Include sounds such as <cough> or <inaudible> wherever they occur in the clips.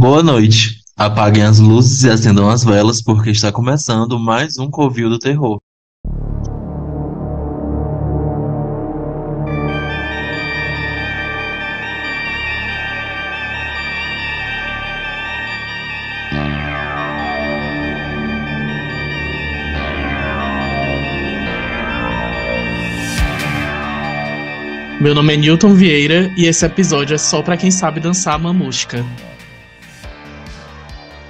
Boa noite. Apaguem as luzes e acendam as velas, porque está começando mais um Covil do Terror. Meu nome é Newton Vieira e esse episódio é só pra quem sabe dançar a mamusca.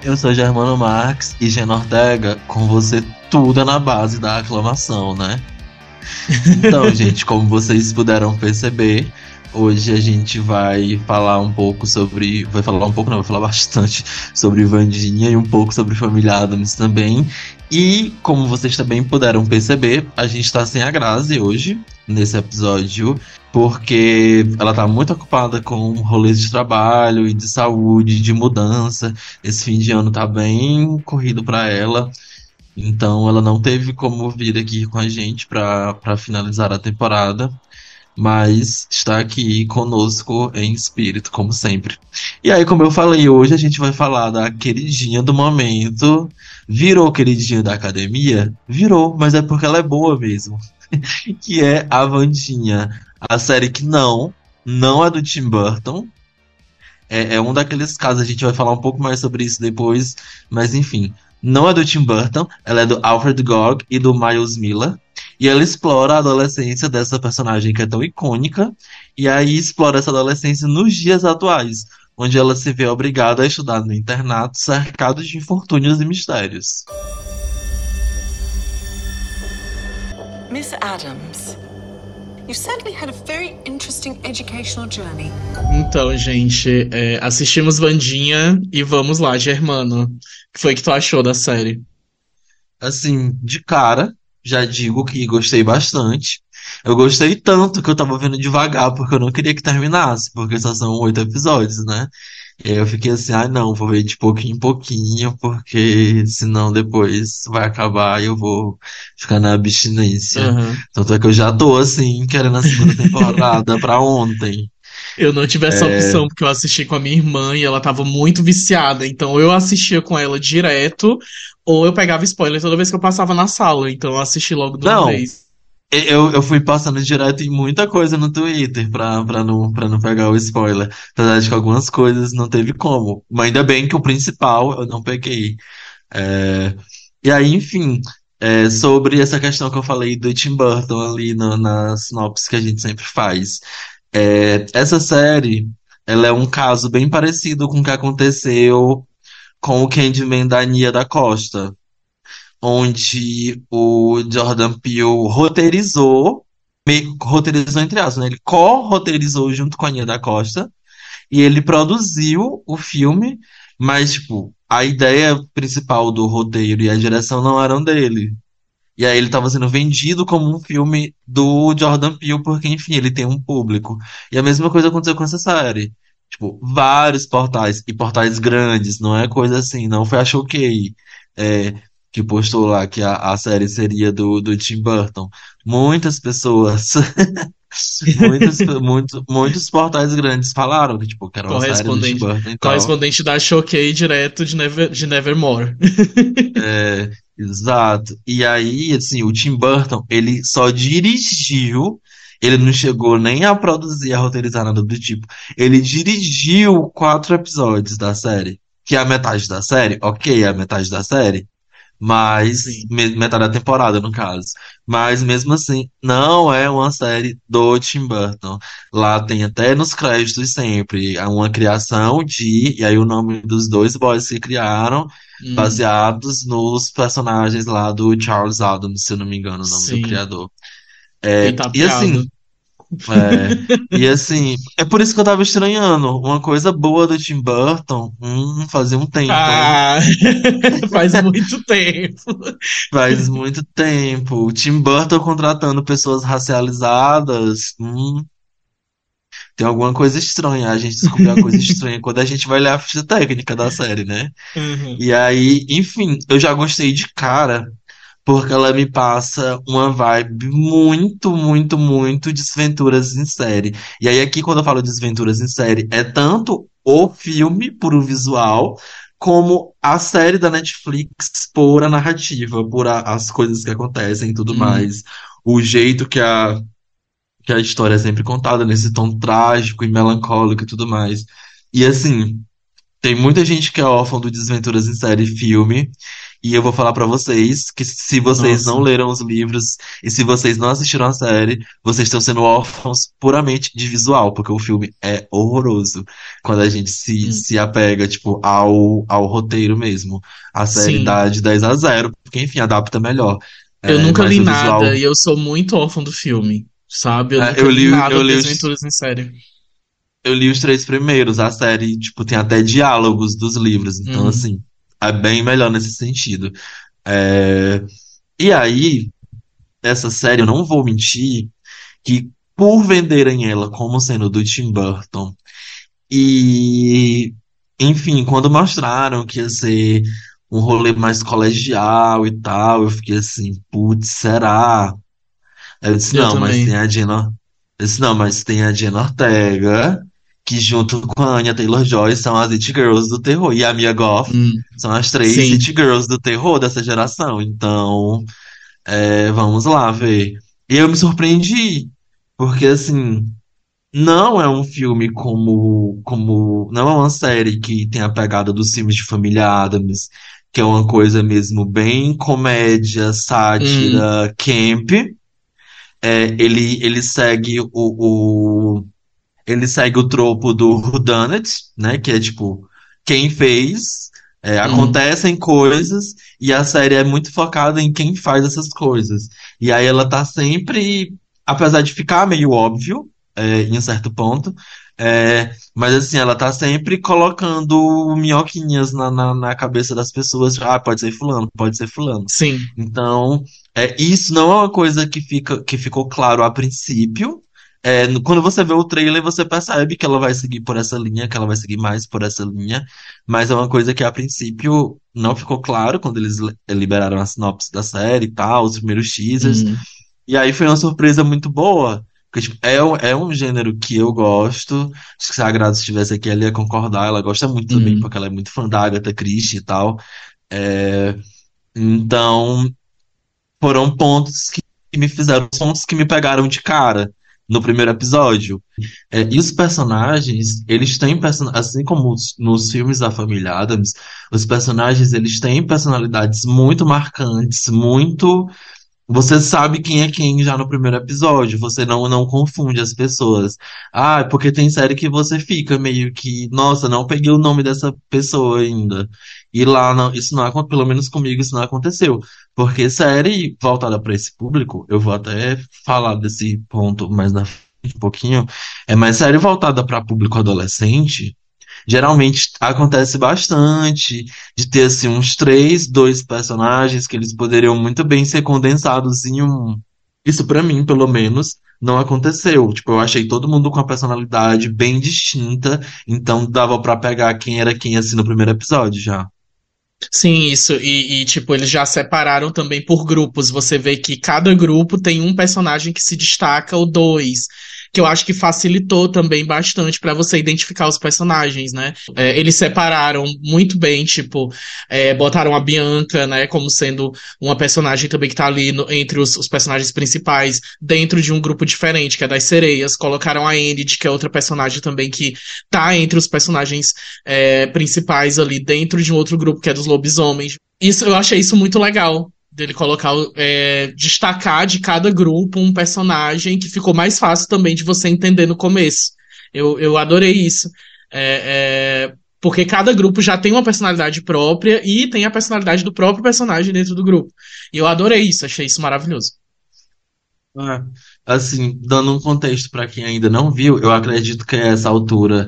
Eu sou Germano Marx e Gena Ortega, com você tudo é na base da aclamação, né? Então, <laughs> gente, como vocês puderam perceber, hoje a gente vai falar um pouco sobre. Vai falar um pouco, não, vai falar bastante sobre Vandinha e um pouco sobre Família Adams também. E, como vocês também puderam perceber, a gente tá sem a Grazi hoje, nesse episódio, porque ela tá muito ocupada com rolês de trabalho e de saúde, de mudança. Esse fim de ano tá bem corrido para ela. Então ela não teve como vir aqui com a gente para finalizar a temporada, mas está aqui conosco em espírito, como sempre. E aí, como eu falei, hoje a gente vai falar da queridinha do momento. Virou queridinha da academia? Virou, mas é porque ela é boa mesmo. <laughs> que é a Vandinha. A série que não, não é do Tim Burton. É, é um daqueles casos, a gente vai falar um pouco mais sobre isso depois, mas enfim. Não é do Tim Burton, ela é do Alfred Gogg e do Miles Miller. E ela explora a adolescência dessa personagem que é tão icônica, e aí explora essa adolescência nos dias atuais, onde ela se vê obrigada a estudar no internato, cercado de infortúnios e mistérios. Miss Adams, Então, gente, é, assistimos Vandinha e vamos lá, Germano. O que foi que tu achou da série? Assim, de cara, já digo que gostei bastante. Eu gostei tanto que eu tava vendo devagar, porque eu não queria que terminasse, porque só são oito episódios, né? E aí eu fiquei assim, ah não, vou ver de pouquinho em pouquinho, porque senão depois vai acabar e eu vou ficar na abstinência. Uhum. Tanto é que eu já tô assim, querendo a segunda temporada pra ontem. <laughs> Eu não tive essa É. opção porque eu assisti com a minha irmã e ela tava muito viciada. Então eu assistia com ela direto ou eu pegava spoiler toda vez que eu passava na sala. Então eu assisti logo de uma Não. vez. Eu, eu fui passando direto em muita coisa no Twitter pra, pra, não, pra não pegar o spoiler. Apesar de que algumas coisas não teve como. Mas ainda bem que o principal eu não peguei. É, E aí, enfim, é, sobre essa questão que eu falei do Tim Burton ali no, na sinopse que a gente sempre faz. É, essa série, ela é um caso bem parecido com o que aconteceu com o Candyman da Nia da Costa onde o Jordan Peele roteirizou, meio, roteirizou entre aspas, né? Ele co-roteirizou junto com a Nia da Costa e ele produziu o filme, mas, tipo, a ideia principal do roteiro e a direção não eram dele. E aí ele estava sendo vendido como um filme do Jordan Peele, porque, enfim, ele tem um público. E a mesma coisa aconteceu com essa série. Tipo, vários portais, e portais grandes, não é coisa assim, não foi a Choquei, é, que postou lá que a, a série seria do, do Tim Burton. Muitas pessoas, <laughs> muitos, muitos, muitos portais grandes falaram que, tipo, que era uma série do Tim. Burton e. Correspondente da Choquei direto de, Never, de Nevermore. <laughs> É, exato. E aí, assim, o Tim Burton, ele só dirigiu, ele não chegou nem a produzir, a roteirizar nada do tipo. Ele dirigiu quatro episódios da série, que é a metade da série, ok, é a metade da série, mas Sim. me- metade da temporada, no caso. Mas mesmo assim, não é uma série do Tim Burton. Lá tem até nos créditos sempre uma criação de, e aí o nome dos dois boys que criaram Hum, baseados nos personagens lá do Charles Adams, se eu não me engano, o nome Sim. do criador. É, tá e assim, é, e assim, é por isso que eu tava estranhando. Uma coisa boa do Tim Burton, hum, fazia um tempo, hein? Ah, <laughs> faz <laughs> muito tempo. Faz muito tempo. O Tim Burton contratando pessoas racializadas, hum, tem alguma coisa estranha. A gente descobriu uma coisa estranha quando a gente vai ler a ficha técnica da série, né? Uhum. E aí, enfim, eu já gostei de cara, porque ela me passa uma vibe muito, muito, muito desventuras em série. E aí, aqui, quando eu falo desventuras em série, é tanto o filme por o visual, como a série da Netflix por a narrativa, por a- as coisas que acontecem e tudo Hum. mais. O jeito que a, que a história é sempre contada, nesse tom trágico e melancólico e tudo mais. E assim, tem muita gente que é órfã do Desventuras em Série e Filme. E eu vou falar pra vocês que se vocês Nossa. não leram os livros e se vocês não assistiram a série, vocês estão sendo órfãos puramente de visual, porque o filme é horroroso quando a gente se, Hum. se apega, tipo, ao, ao roteiro mesmo. A série Sim. dá de 10 a 0, porque, enfim, adapta melhor. Eu É, nunca li visual- nada e eu sou muito órfão do filme, sabe? Eu É, eu li, li- nada eu li os- Desventuras em Série. Eu li os três primeiros, a série, tipo, tem até diálogos dos livros, então, Uhum. assim, é bem melhor nesse sentido. É, E aí, essa série, eu não vou mentir, que por venderem ela como sendo do Tim Burton, e, enfim, quando mostraram que ia ser um rolê mais colegial e tal, eu fiquei assim, putz, será? Eu disse, Eu não, mas também. tem a Jenna. Eu disse, não, mas tem a Jenna Ortega, que junto com a Anya Taylor-Joy são as It Girls do terror. E a Mia Goth Hum, são as três Sim. It Girls do terror dessa geração. Então, é, vamos lá ver. E eu me surpreendi, porque assim, não é um filme como, como. Não é uma série que tem a pegada dos filmes de família Adams, que é uma coisa mesmo bem comédia, sátira, camp. É, ele, ele segue o, o- ele segue o tropo do whodunit, né? Que é tipo, quem fez, é, Uhum. acontecem coisas e a série é muito focada em quem faz essas coisas. E aí ela tá sempre, apesar de ficar meio óbvio, é, em um certo ponto, é, mas assim, ela tá sempre colocando minhoquinhas na, na, na cabeça das pessoas. Ah, pode ser fulano, pode ser fulano. Sim. Então, é, isso não é uma coisa que fica, que ficou claro a princípio. É, quando você vê o trailer, você percebe que ela vai seguir por essa linha, que ela vai seguir mais por essa linha, mas é uma coisa que a princípio não ficou claro quando eles li- liberaram a sinopse da série e tal, os primeiros teasers. Hum. E aí foi uma surpresa muito boa. Porque, tipo, é, um- é um gênero que eu gosto. Acho que se a Grazi estivesse aqui, ela ia concordar. Ela gosta muito também, Uhum. porque ela é muito fã da Agatha Christie e tal. É, então, foram pontos que me fizeram, pontos que me pegaram de cara no primeiro episódio. É, e os personagens, eles têm, assim como os- nos filmes da família Adams, os personagens, eles têm personalidades muito marcantes, muito... Você sabe quem é quem já no primeiro episódio, você não, não confunde as pessoas. Ah, porque tem série que você fica meio que, nossa, não peguei o nome dessa pessoa ainda. E lá, não, isso não aconteceu, pelo menos comigo, isso não aconteceu. Porque série voltada para esse público, eu vou até falar desse ponto mais na frente um pouquinho, é mais série voltada para público adolescente. Geralmente acontece bastante de ter assim uns três, dois personagens que eles poderiam muito bem ser condensados em um. Isso pra mim, pelo menos, não aconteceu. Tipo, eu achei todo mundo com a personalidade bem distinta, então dava pra pegar quem era quem assim no primeiro episódio já. Sim, isso. E, e, tipo, eles já separaram também por grupos. Você vê que cada grupo tem um personagem que se destaca, ou dois. Que eu acho que facilitou também bastante pra você identificar os personagens, né? É, eles separaram muito bem, tipo, é, botaram a Bianca, né, como sendo uma personagem também que tá ali no- entre os, os personagens principais, dentro de um grupo diferente, que é das sereias. Colocaram a Enid, que é outra personagem também que tá entre os personagens é, principais ali dentro de um outro grupo que é dos lobisomens. Isso eu achei isso muito legal dele colocar é, destacar de cada grupo um personagem que ficou mais fácil também de você entender no começo. Eu, eu adorei isso. É, é, porque cada grupo já tem uma personalidade própria e tem a personalidade do próprio personagem dentro do grupo. E eu adorei isso, achei isso maravilhoso. É, assim, dando um contexto pra quem ainda não viu, eu acredito que a essa altura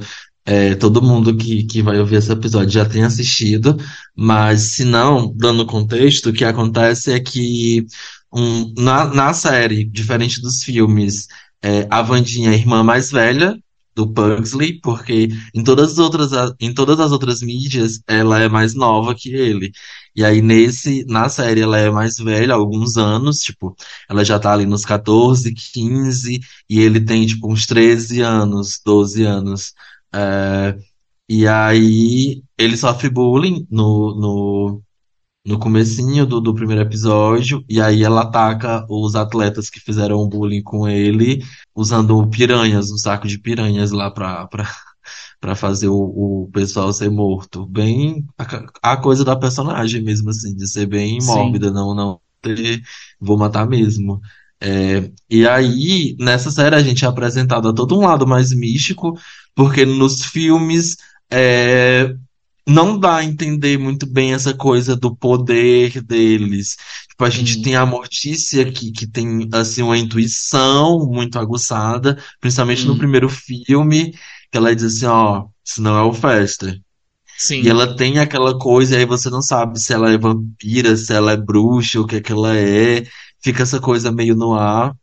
é, todo mundo que, que vai ouvir esse episódio já tem assistido, mas se não, dando contexto, o que acontece é que um, na, na série, diferente dos filmes, é, a Wandinha é a irmã mais velha do Pugsley, porque em todas as outras, em todas as outras mídias ela é mais nova que ele. E aí nesse, na série ela é mais velha, alguns anos, tipo, ela já tá ali nos 14, 15, e ele tem, tipo, uns 13 anos, 12 anos. É, E aí ele sofre bullying no, no, no comecinho do, do primeiro episódio, e aí ela ataca os atletas que fizeram bullying com ele, usando piranhas, um saco de piranhas lá pra, pra, <laughs> pra fazer o, o pessoal ser morto. Bem a, a coisa da personagem mesmo, assim, de ser bem Sim. mórbida, não, não ter, vou matar mesmo. É, e aí, nessa série, a gente é apresentado a todo um lado mais místico, porque nos filmes é, não dá a entender muito bem essa coisa do poder deles. Tipo, a gente tem a Mortícia que, que tem assim uma intuição muito aguçada, principalmente no primeiro filme, que ela diz assim, ó, isso não é o Fester. Sim. E ela tem aquela coisa, e aí você não sabe se ela é vampira, se ela é bruxa, o que é que ela é. Fica essa coisa meio no ar.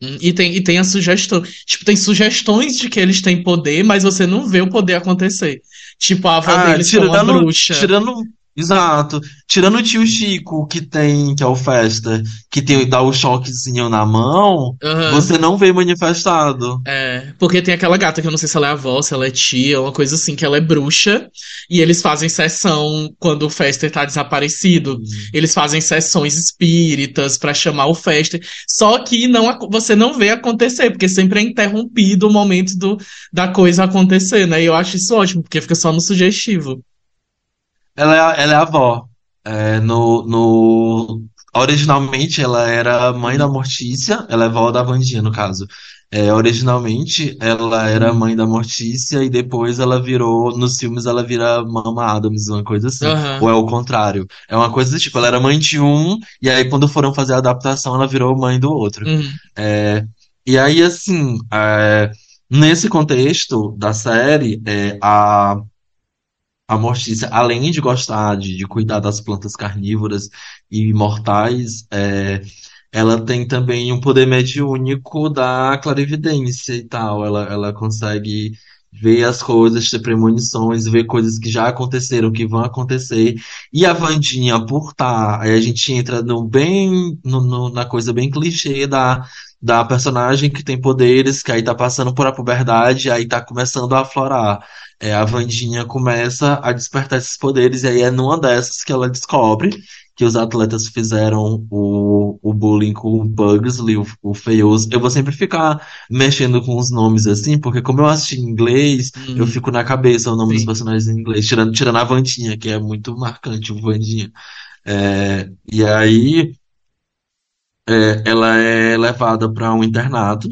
E tem, e tem a sugestão. Tipo, tem sugestões de que eles têm poder, mas você não vê o poder acontecer. Tipo, a avó Ah, deles como uma tirando, bruxa. tirando, exato, tirando o tio Chico que tem, que é o Festa, que tem dá o choquezinho na mão, Aham. você não vê manifestado. É, porque tem aquela gata que eu não sei se ela é avó, se ela é tia, uma coisa assim, que ela é bruxa, e eles fazem sessão quando o Fester tá desaparecido. Eles fazem sessões espíritas pra chamar o Fester. Só que não, você não vê acontecer, porque sempre é interrompido o momento do, da coisa acontecer, né? E eu acho isso ótimo, porque fica só no sugestivo. Ela é, a- ela é a avó. É, no, no, originalmente ela era mãe da Mortícia, ela é avó da Wandinha, no caso. É, originalmente ela era mãe da Mortícia e depois ela virou, nos filmes ela vira Mama Adams, uma coisa assim. Aham. Ou é o contrário. É uma coisa tipo, ela era mãe de um, e aí quando foram fazer a adaptação ela virou mãe do outro. Uhum. É, e aí, assim, é, nesse contexto da série, é, a, a Mortícia, além de gostar de, de cuidar das plantas carnívoras e imortais, é, ela tem também um poder mediúnico da clarividência e tal. Ela, ela consegue ver as coisas, ter premonições, ver coisas que já aconteceram, que vão acontecer. E a Wandinha, por tá, aí a gente entra no bem, no, no- na coisa bem clichê da, da personagem que tem poderes, que aí tá passando por a puberdade, aí tá começando a aflorar. É, a Wandinha começa a despertar esses poderes, e aí é numa dessas que ela descobre que os atletas fizeram o, o bullying com o Pugsley, o, o feioso. Eu vou sempre ficar mexendo com os nomes assim, porque como eu assisti em inglês, eu Uhum. fico na cabeça o nome dos Sim. personagens em inglês, tirando, tirando a Vandinha, que é muito marcante, o Vandinha. É, e aí é, ela é levada para um internato,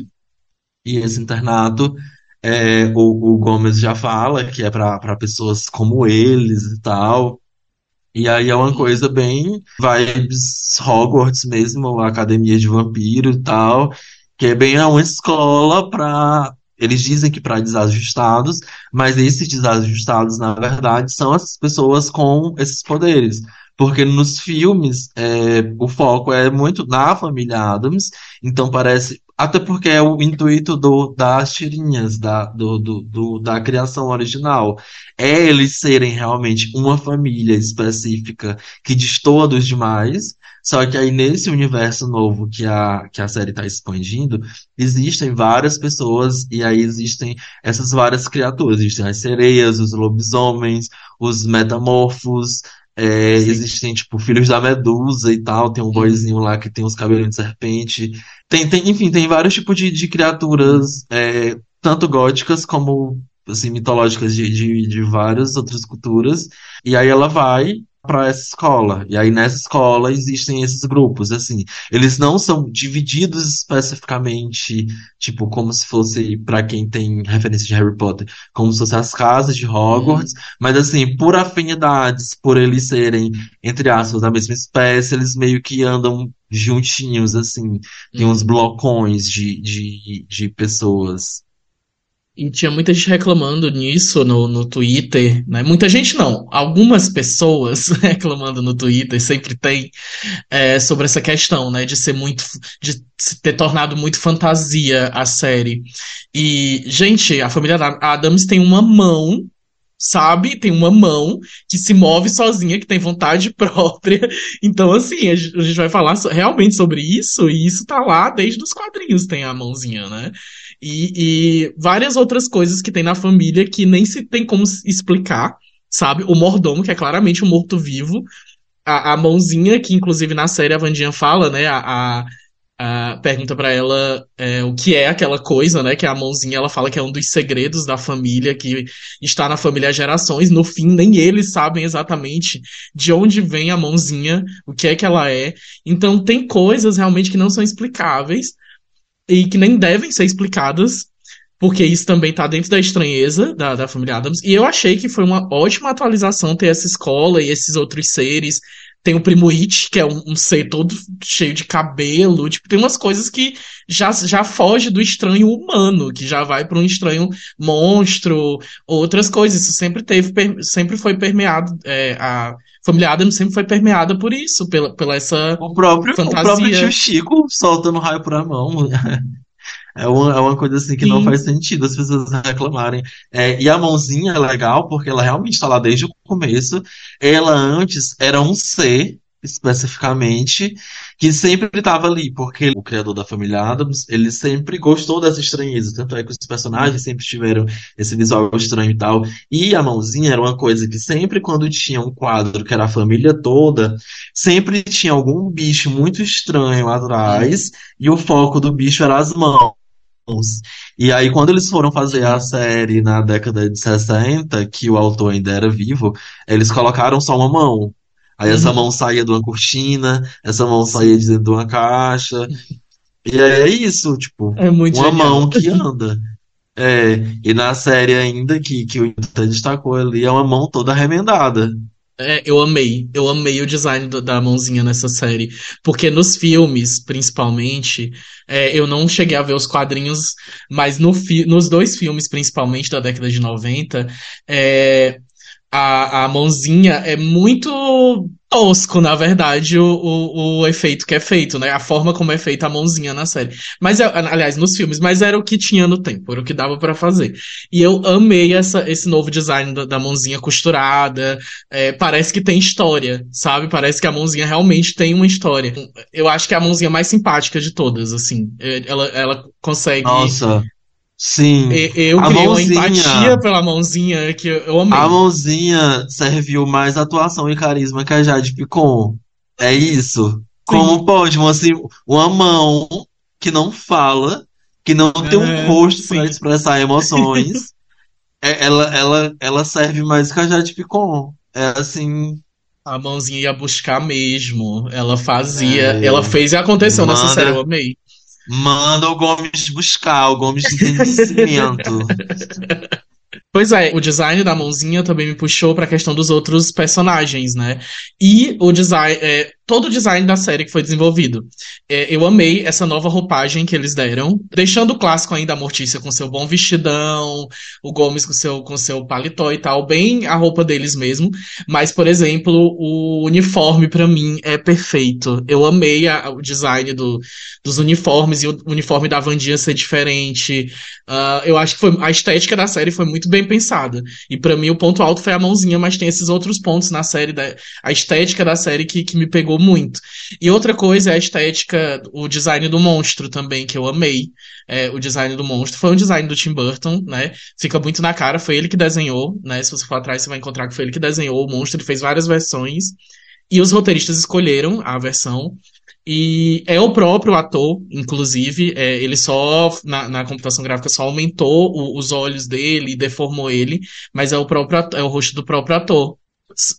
e esse internato é, o, o Gomes já fala que é para pessoas como eles e tal. E aí é uma coisa bem vibes Hogwarts mesmo, a academia de vampiro e tal, que é bem uma escola para eles dizem que para desajustados, mas esses desajustados, na verdade, são as pessoas com esses poderes. Porque nos filmes, é, o foco é muito na família Adams, então parece. Até porque é o intuito do, das tirinhas, da, do, do, do- da criação original é eles serem realmente uma família específica que destoa dos demais. Só que aí nesse universo novo que a, que a série está expandindo, existem várias pessoas e aí existem essas várias criaturas. Existem as sereias, os lobisomens, os metamorfos, é, existem tipo filhos da Medusa e tal. Tem um boyzinho lá que tem os cabelos de serpente. Tem, tem, enfim, tem vários tipos de, de criaturas, é, tanto góticas como assim, mitológicas de, de, de várias outras culturas. E aí ela vai para essa escola. E aí nessa escola existem esses grupos, assim. Eles não são divididos especificamente, tipo, como se fosse, para quem tem referência de Harry Potter, como se fosse as casas de Hogwarts, mas assim, por afinidades, por eles serem, entre aspas, da mesma espécie, eles meio que andam juntinhos, assim. Tem uns Uhum. blocões de, de, de pessoas. E tinha muita gente reclamando nisso no, no Twitter, né? Muita gente não, algumas pessoas <laughs> reclamando no Twitter, sempre tem, é, sobre essa questão, né? De ser muito, de ter tornado muito fantasia a série. E, gente, a família Adams tem uma mão, sabe? Tem uma mão que se move sozinha, que tem vontade <laughs> própria. Então, assim, a gente vai falar realmente sobre isso, e isso tá lá desde os quadrinhos, tem a mãozinha, né? E, e várias outras coisas que tem na família que nem se tem como explicar, sabe? O mordomo, que é claramente um morto-vivo. A, a, mãozinha, que inclusive na série a Vandinha fala, né? A, a, pergunta para ela é, o que é aquela coisa, né? Que a mãozinha, ela fala que é um dos segredos da família, que está na família há gerações. No fim, nem eles sabem exatamente de onde vem a mãozinha, o que é que ela é. Então, tem coisas realmente que não são explicáveis e que nem devem ser explicadas, porque isso também tá dentro da estranheza da, da família Adams. E eu achei que foi uma ótima atualização ter essa escola e esses outros seres. Tem o Primo It, que é um, um, ser todo cheio de cabelo. Tipo, tem umas coisas que já, já foge do estranho humano, que já vai para um estranho monstro, outras coisas. Isso sempre teve, sempre foi permeado. É, a família Adams sempre foi permeada por isso, pela, pela essa o próprio, fantasia. O próprio tio Chico soltando raio por a mão. <laughs> É uma, é uma coisa assim que Sim. não faz sentido as pessoas reclamarem. É, e a mãozinha é legal porque ela realmente está lá desde o começo. Ela antes era um ser, especificamente, que sempre estava ali, porque o criador da família Adams, ele sempre gostou dessa estranheza, tanto é que os personagens sempre tiveram esse visual estranho e tal. E a mãozinha era uma coisa que sempre quando tinha um quadro que era a família toda, sempre tinha algum bicho muito estranho atrás, e o foco do bicho era as mãos. E aí, quando eles foram fazer a série na década de 60, que o autor ainda era vivo, eles colocaram só uma mão. Aí essa uhum. mão saía de uma cortina, essa mão saía de dentro de uma caixa. E aí é isso, tipo, é uma genial. mão que anda. É, e na série ainda, que, que o destacou ali, é uma mão toda remendada. É, eu amei. Eu amei o design do, da mãozinha nessa série. Porque nos filmes, principalmente, é, eu não cheguei a ver os quadrinhos, mas no fi nos dois filmes, principalmente da década de 90, é, a, a mãozinha é muito tosco, na verdade, o, o, o, efeito que é feito, né? A forma como é feita a mãozinha na série. Mas, é, aliás, nos filmes, mas era o que tinha no tempo, era o que dava para fazer. E eu amei essa, esse novo design da, da mãozinha costurada. É, parece que tem história, sabe? Parece que a mãozinha realmente tem uma história. Eu acho que é a mãozinha mais simpática de todas, assim. É, ela, ela consegue. Nossa. Sim. Eu a criei mãozinha, uma empatia pela mãozinha que eu amei. A mãozinha serviu mais atuação e carisma que a Jade Picon. É isso. Sim. Como pode, assim, uma mão que não fala, que não é, tem um rosto para expressar emoções. <laughs> é, ela, ela, ela serve mais que a Jade Picon. É assim. A mãozinha ia buscar mesmo. Ela fazia. É, ela fez e aconteceu manda, nessa série, eu amei. Manda o Gomes buscar, o Gomes tem conhecimento. <laughs> Pois é, o design da mãozinha também me puxou para a questão dos outros personagens, né? E o design, é, todo o design da série que foi desenvolvido. É, eu amei essa nova roupagem que eles deram, deixando o clássico ainda a Mortícia com seu bom vestidão, o Gomes com seu, com seu paletó e tal, bem a roupa deles mesmo. Mas, por exemplo, o uniforme para mim é perfeito. Eu amei a, o design do, dos uniformes e o uniforme da Vandinha ser diferente. Uh, eu acho que foi, a estética da série foi muito bem pensada. E para mim o ponto alto foi a mãozinha, mas tem esses outros pontos na série, da, a estética da série que, que me pegou muito. E outra coisa é a estética, o design do monstro também, que eu amei. É, o design do monstro. Foi um design do Tim Burton, né? Fica muito na cara, foi ele que desenhou, né? Se você for atrás, você vai encontrar que foi ele que desenhou o monstro, ele fez várias versões. E os roteiristas escolheram a versão. E é o próprio ator, inclusive, é, ele só, na, na, computação gráfica, só aumentou o, os olhos dele deformou ele, mas é o próprio é o rosto do próprio ator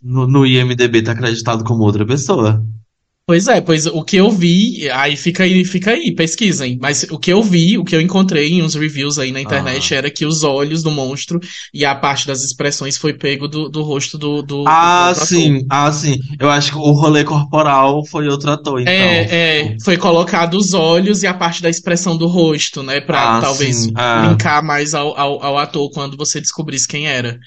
no, no IMDB tá acreditado como outra pessoa. Pois é, pois o que eu vi, aí fica aí, fica aí, pesquisem. Mas o que eu vi, o que eu encontrei em uns reviews aí na internet ah. era que os olhos do monstro e a parte das expressões foi pego do, do rosto do. do ah, do sim, ator. ah, sim. Eu acho que o rolê corporal foi outro ator, então. É, é. Foi colocado os olhos e a parte da expressão do rosto, né? Pra ah, talvez sim, é. linkar mais ao, ao, ao ator quando você descobrisse quem era.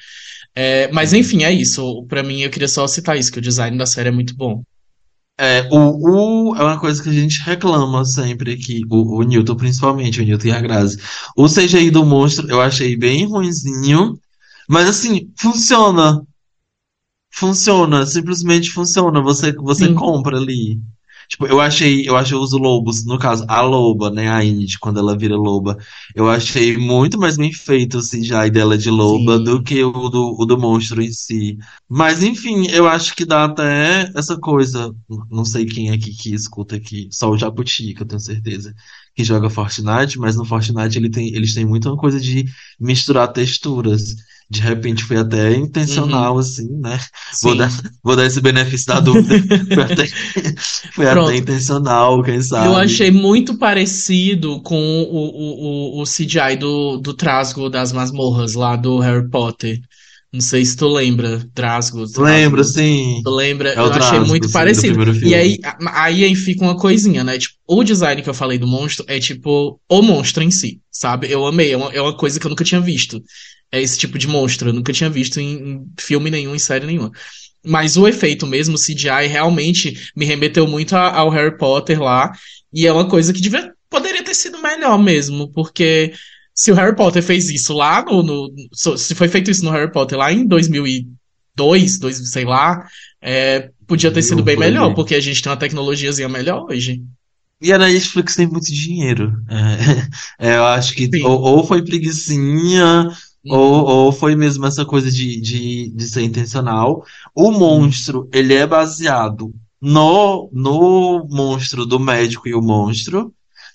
É, mas enfim, é isso. Para mim, eu queria só citar isso, que o design da série é muito bom. É, o, o é uma coisa que a gente reclama sempre aqui, o, o Newton principalmente, o Newton e a Grazi. O CGI do monstro eu achei bem ruinzinho, mas assim, funciona. Funciona, simplesmente funciona. Você, você compra ali. Tipo, eu achei, eu achei os lobos, no caso, a loba, né, a Indy, quando ela vira loba, eu achei muito mais bem feito o CGI dela de loba Sim. do que o do, o do monstro em si. Mas, enfim, eu acho que dá até essa coisa, não sei quem aqui que escuta aqui, só o Jabuti, que eu tenho certeza, que joga Fortnite, mas no Fortnite ele tem, eles têm muita coisa de misturar texturas. De repente foi até intencional, Uhum, assim, né? Vou dar, vou dar esse benefício da dúvida. <laughs> Foi até, foi até intencional, quem Eu sabe. achei muito parecido com o, o, o, o CGI do, do Trasgo das Masmorras lá do Harry Potter. Não sei se tu lembra, Trasgo, Lembro, sim. Tu lembra? É Eu achei muito sim, do parecido. E aí, aí fica uma coisinha, né? Tipo, o design que eu falei do monstro é tipo o monstro em si, sabe? Eu amei, é uma, é uma coisa que eu nunca tinha visto. É esse tipo de monstro, eu nunca tinha visto em, em filme nenhum, em série nenhuma. Mas o efeito mesmo, o CGI, realmente me remeteu muito a- ao Harry Potter lá. E é uma coisa que devia, poderia ter sido melhor mesmo, porque se o Harry Potter fez isso lá no, no- se foi feito isso no Harry Potter lá em 2002, dois, sei lá, é, podia ter sido bem melhor, porque a gente tem uma tecnologiazinha melhor hoje. E a Netflix tem muito dinheiro. É, <laughs> é, eu acho que ou, ou foi preguicinha, ou, Uhum, ou foi mesmo essa coisa de, de, de ser intencional. O monstro, ele é baseado no, no monstro do médico e o monstro.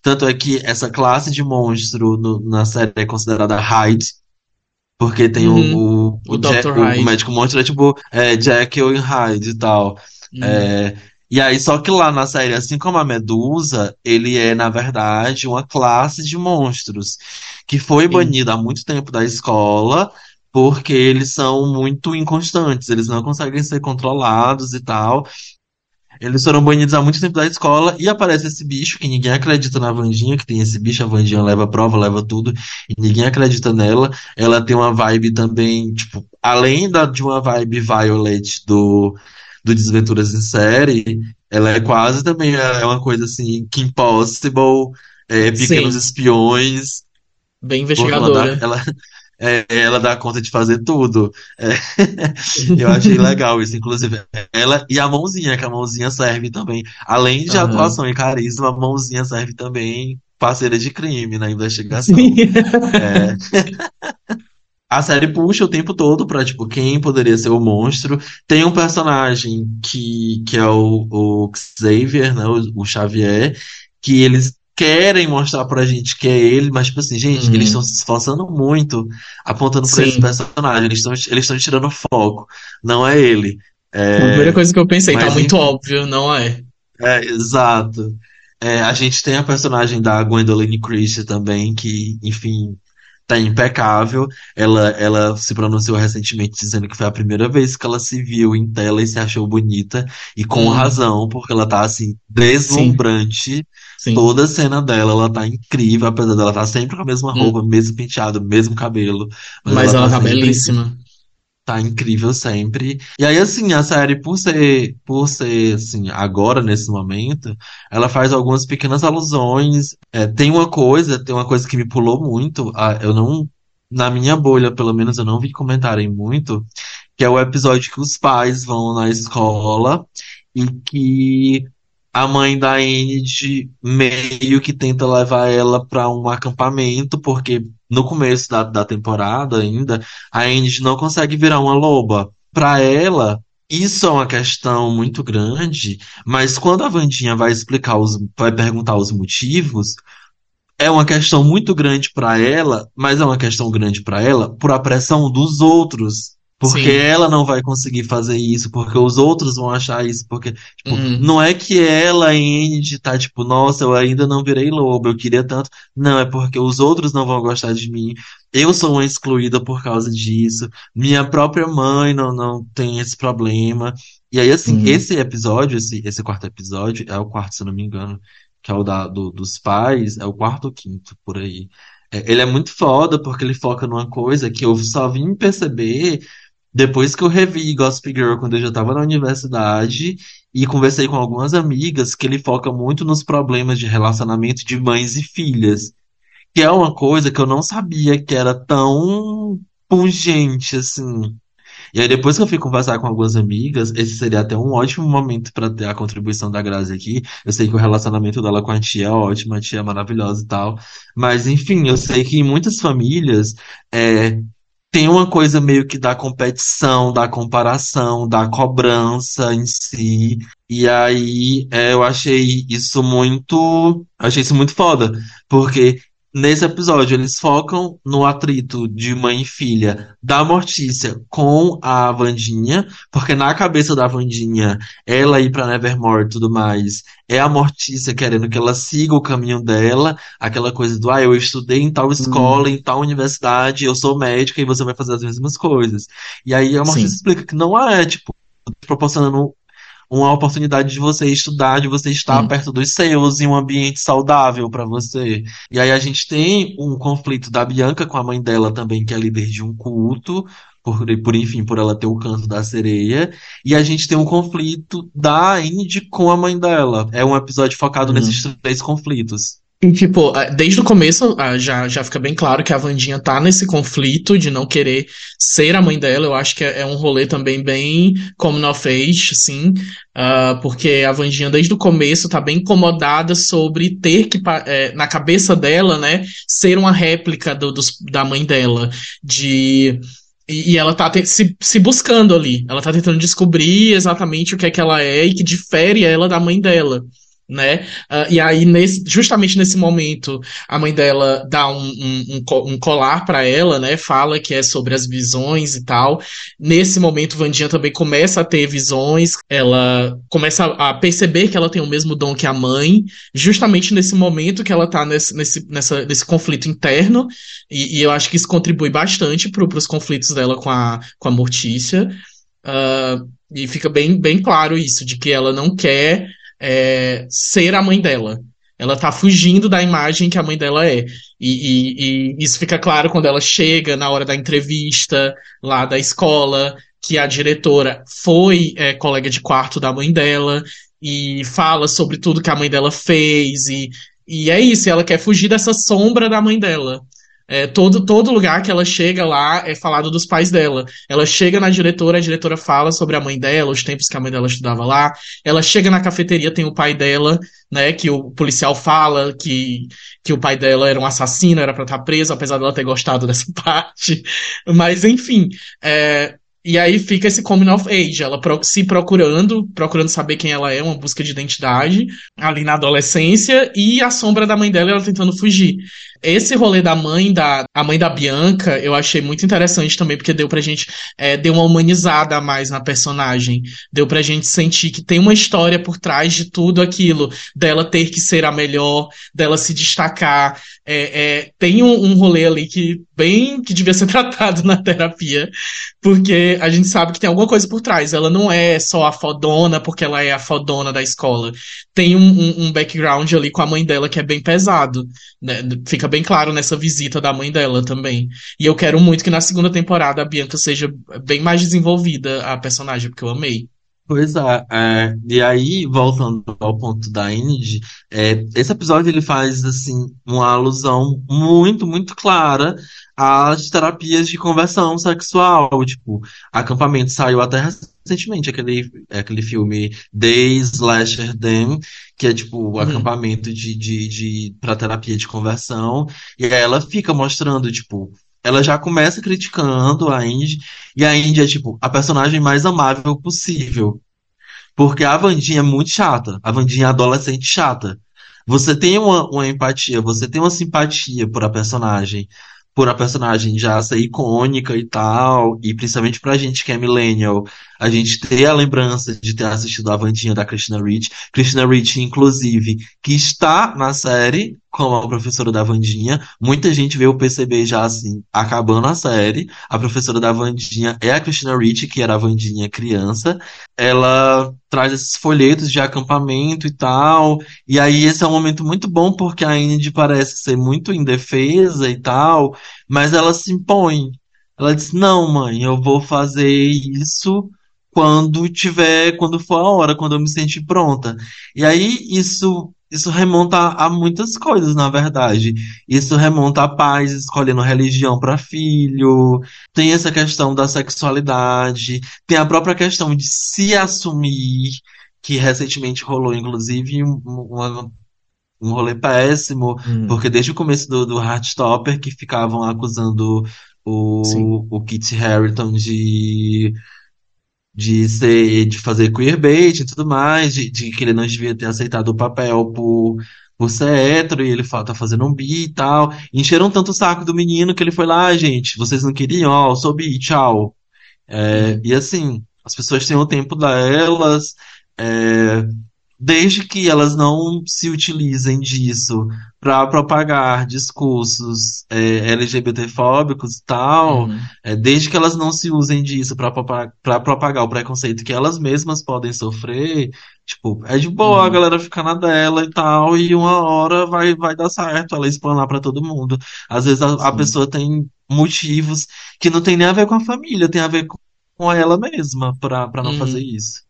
Tanto é que essa classe de monstro no- na série é considerada Hyde, porque tem o, uhum. o, O o, Jack, o, médico monstro é tipo é, Jekyll e Hyde e tal. Uhum, É, e aí, só que lá na série, assim como a Medusa, ele é, na verdade, uma classe de monstros que foi sim, banida há muito tempo da escola porque eles são muito inconstantes, eles não conseguem ser controlados e tal. Eles foram banidos há muito tempo da escola e aparece esse bicho que ninguém acredita na Wandinha, que tem esse bicho, a Wandinha leva prova, leva tudo, e ninguém acredita nela. Ela tem uma vibe também, tipo, além da, de uma vibe Violet do, do Desventuras em Série, ela é quase também é uma coisa assim, Kim Possible, é, Pequenos sim, Espiões, bem porque ela investigadora. ela, é, ela dá conta de fazer tudo. É, <laughs> eu achei legal isso, inclusive ela e a mãozinha, que a mãozinha serve também. Além de Aham. atuação e carisma, a mãozinha serve também parceira de crime na investigação. É, <laughs> a série puxa o tempo todo pra, tipo, quem poderia ser o monstro. Tem um personagem que, que é o, o Xavier, né, o, o Xavier, que eles querem mostrar pra gente que é ele, mas, tipo assim, gente, eles estão Uhum. se esforçando muito apontando pra esse Sim. personagem. Eles estão eles tirando foco. Não é ele. A primeira É, coisa que eu pensei, tá mas, muito enfim, óbvio, não é? é, exato. É, a gente tem a personagem da Gwendoline Christie também, que, enfim, tá impecável. Ela, ela se pronunciou recentemente dizendo que foi a primeira vez que ela se viu em tela e se achou bonita, e com Hum, razão, porque ela tá, assim, sim, deslumbrante. sim. Toda a cena dela, ela tá incrível, apesar dela estar sempre com a mesma roupa, Hum, mesmo penteado, mesmo cabelo, mas mas ela ela tá tá belíssima. Tá incrível sempre. E aí, assim, a série, por ser, por ser, assim, agora, nesse momento, ela faz algumas pequenas alusões. É, tem uma coisa, tem uma coisa que me pulou muito. ah, eu não, na minha bolha, pelo menos, eu não vi comentarem muito, que é o episódio que os pais vão na escola e que a mãe da Enid meio que tenta levar ela para um acampamento, porque no começo da, da temporada ainda, a Enid não consegue virar uma loba. Para ela, isso é uma questão muito grande, mas quando a Wandinha vai explicar os, vai perguntar os motivos, é uma questão muito grande para ela, mas é uma questão grande para ela por a pressão dos outros. Porque Sim. ela não vai conseguir fazer isso, porque os outros vão achar isso, porque, tipo, Uhum, não é que ela, Andy, tá tipo, nossa, eu ainda não virei lobo, eu queria tanto. Não, é porque os outros não vão gostar de mim. Eu sou uma excluída por causa disso. Minha própria mãe não, não tem esse problema. E aí, assim, uhum, esse episódio, esse, esse quarto episódio, é o quarto, se eu não me engano que é o da, do- dos pais, é o quarto ou quinto, por aí. É, ele é muito foda porque ele foca numa coisa que eu só vim perceber depois que eu revi Gossip Girl quando eu já estava na universidade e conversei com algumas amigas que ele foca muito nos problemas de relacionamento de mães e filhas, que é uma coisa que eu não sabia que era tão pungente assim. E aí, depois que eu fui conversar com algumas amigas, esse seria até um ótimo momento para ter a contribuição da Grazi aqui. Eu sei que o relacionamento dela com a tia é ótimo, a tia é maravilhosa e tal. Mas, enfim, eu sei que em muitas famílias é, tem uma coisa meio que da competição, da comparação, da cobrança em si. E aí é, eu achei isso muito. Achei isso muito foda. Porque Nesse episódio, eles focam no atrito de mãe e filha da Mortícia com a Vandinha, porque na cabeça da Vandinha, ela ir pra Nevermore e tudo mais, é a Mortícia querendo que ela siga o caminho dela, aquela coisa do, ah, eu estudei em tal escola, em tal universidade, eu sou médica e você vai fazer as mesmas coisas. E aí a Mortícia Sim. explica que não é, tipo, proporcionando uma oportunidade de você estudar, de você estar Hum. perto dos seus, em um ambiente saudável para você. E aí a gente tem um conflito da Bianca com a mãe dela também, que é líder de um culto, por, por enfim, por ela ter o canto da sereia. E a gente tem um conflito da Indy com a mãe dela. É um episódio focado Uhum. nesses três conflitos. E, tipo, desde o começo já, já fica bem claro que a Wandinha tá nesse conflito de não querer ser a mãe dela. Eu acho que é, é um rolê também bem coming of age, assim, ah, porque a Wandinha desde o começo tá bem incomodada sobre ter que, eh, na cabeça dela, né, ser uma réplica do, dos- da mãe dela. De. E, ela tá se, se buscando ali. Ela tá tentando descobrir exatamente o que é que ela é e que difere ela da mãe dela. Né? Ah, e aí, nesse- justamente nesse momento, a mãe dela dá um, um, um co- colar pra ela, né? Fala que é sobre as visões e tal. Nesse momento, Vandinha também começa a ter visões, ela começa a perceber que ela tem o mesmo dom que a mãe, justamente nesse momento que ela tá nesse, nesse, nessa, nesse conflito interno, e, e eu acho que isso contribui bastante para os conflitos dela com a, com a Mortícia. Ah, e fica bem, bem claro isso, de que ela não quer é, ser a mãe dela. Ela tá fugindo da imagem que a mãe dela é. E, e- e isso fica claro quando ela chega na hora da entrevista lá da escola, que a diretora foi é, colega de quarto da mãe dela e fala sobre tudo que a mãe dela fez. E, e é isso, ela quer fugir dessa sombra da mãe dela. É, todo, todo lugar que ela chega lá é falado dos pais dela. Ela chega na diretora, a diretora fala sobre a mãe dela, os tempos que a mãe dela estudava lá. Ela chega na cafeteria, tem o pai dela, né? Que o policial fala que, que o pai dela era um assassino, era pra estar preso, apesar dela ter gostado <laughs> dessa parte. Mas, enfim. é, e aí fica esse coming of age, ela se procurando, procurando saber quem ela é, uma busca de identidade, ali na adolescência, e a sombra da mãe dela, ela tentando fugir. Esse rolê da mãe da a mãe da Bianca, eu achei muito interessante também, porque deu pra gente é, deu uma humanizada a mais na personagem. Deu pra gente sentir que tem uma história por trás de tudo aquilo, dela ter que ser a melhor, dela se destacar. É, é, tem um, um rolê ali que bem que devia ser <laughs> tratado na terapia, porque a gente sabe que tem alguma coisa por trás. Ela não é só a fodona porque ela é a fodona da escola. Tem um, um- um background ali com a mãe dela que é bem pesado. né? Fica bem claro nessa visita da mãe dela também. E eu quero muito que na segunda temporada a Bianca seja bem mais desenvolvida a personagem, porque eu amei. Pois é, é, e aí, voltando ao ponto da Indy, é, esse episódio ele faz, assim, uma alusão muito, muito clara às terapias de conversão sexual, tipo, Acampamento saiu até recentemente, aquele, aquele filme They Slasher Them, que é, tipo, o Uhum. acampamento de, de, de, pra terapia de conversão, e aí ela fica mostrando, tipo, ela já começa criticando a Indy, e a Indy é, tipo, a personagem mais amável possível. Porque a Wandinha é muito chata. A Wandinha é adolescente chata. Você tem uma, uma empatia, você tem uma simpatia por a personagem. Por a personagem já ser icônica e tal. E principalmente pra gente que é millennial. A gente ter a lembrança de ter assistido a Wandinha da Christina Ricci. Christina Ricci, inclusive, que está na série como a professora da Wandinha. Muita gente veio perceber já assim, acabando a série. A professora da Wandinha é a Christina Ricci, que era a Wandinha criança. Ela traz esses folhetos de acampamento e tal. E aí esse é um momento muito bom porque a Indy parece ser muito indefesa e tal, mas ela se impõe. Ela diz: "Não, mãe, eu vou fazer isso quando tiver, quando for a hora, quando eu me sentir pronta". E aí isso isso remonta a, muitas coisas, na verdade. Isso remonta a pais escolhendo religião para filho, tem essa questão da sexualidade, tem a própria questão de se assumir, que recentemente rolou, inclusive, um, uma- um rolê péssimo, Hum, porque desde o começo do, do Heartstopper que ficavam acusando sim. o, o Kit Harington de de ser, de fazer queerbait e tudo mais, de, de que ele não devia ter aceitado o papel por, por ser hétero, e ele fa- tá fazendo um bi e tal. Encheram tanto o saco do menino que ele foi lá, "Ah, gente, vocês não queriam, ó, eu sou bi, tchau. É, e assim, as pessoas têm o tempo delas, é, Desde que elas não se utilizem disso para propagar discursos é, LGBTfóbicos e tal, uhum, é, desde que elas não se usem disso para propagar o preconceito que elas mesmas podem sofrer, tipo, é de boa a uhum, galera ficar na dela e tal, e uma hora vai, vai dar certo ela explanar para todo mundo. Às vezes a, a pessoa tem motivos que não tem nem a ver com a família, tem a ver com com ela mesma para não fazer Uhum, isso.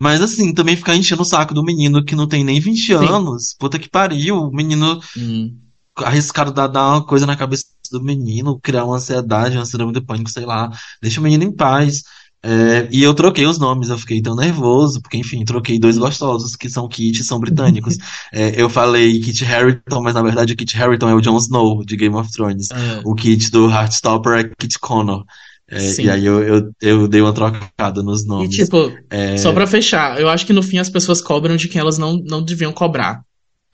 Mas assim, também ficar enchendo o saco do menino que não tem nem 20 sim. anos. Puta que pariu. O menino Uhum, arriscado dar, dar uma coisa na cabeça do menino, criar uma ansiedade, uma síndrome de pânico, sei lá. Deixa o menino em paz. É, e eu troquei os nomes, eu fiquei tão nervoso, porque enfim, troquei dois gostosos que são Kit e são britânicos. <laughs> É, eu falei Kit Harington, mas na verdade o Kit Harington é o Jon Snow de Game of Thrones. É, O Kit do Heartstopper é Kit Connor. É, e aí eu, eu, eu dei uma trocada nos E, nomes. tipo, só É, pra fechar, eu acho que no fim as pessoas cobram de quem elas não, não deviam cobrar.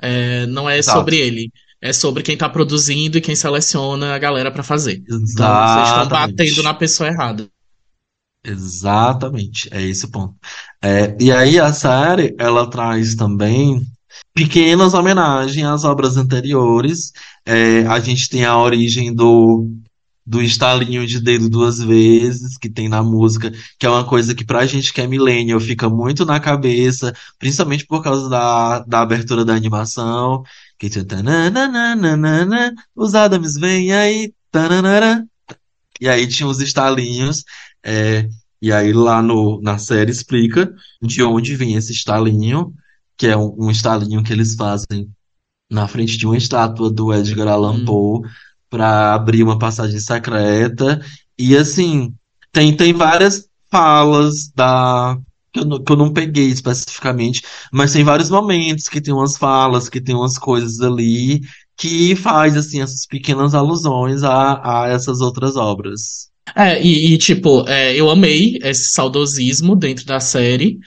É, não é sobre exato. ele. É sobre quem tá produzindo e quem seleciona a galera pra fazer. Então, vocês estão batendo na Exatamente. pessoa errada. Exatamente. É esse o ponto. É, e aí a série, ela traz também pequenas homenagens às obras anteriores. É, a gente tem a origem do, do estalinho de dedo duas vezes, que tem na música, que é uma coisa que pra gente que é millennial fica muito na cabeça, principalmente por causa da, da abertura da animação. Que tananana, os Adams vêm aí, tananara. E aí tinha os estalinhos, é, e aí lá no, na série explica de onde vem esse estalinho, que é um, um estalinho que eles fazem na frente de uma estátua do Edgar Allan Hum. Para abrir uma passagem secreta. E assim, tem, tem várias falas da. Que eu, não- que eu não peguei especificamente, mas tem vários momentos que tem umas falas, que tem umas coisas ali que faz assim essas pequenas alusões a, a essas outras obras. É, e, e, tipo, é, eu amei esse saudosismo dentro da série,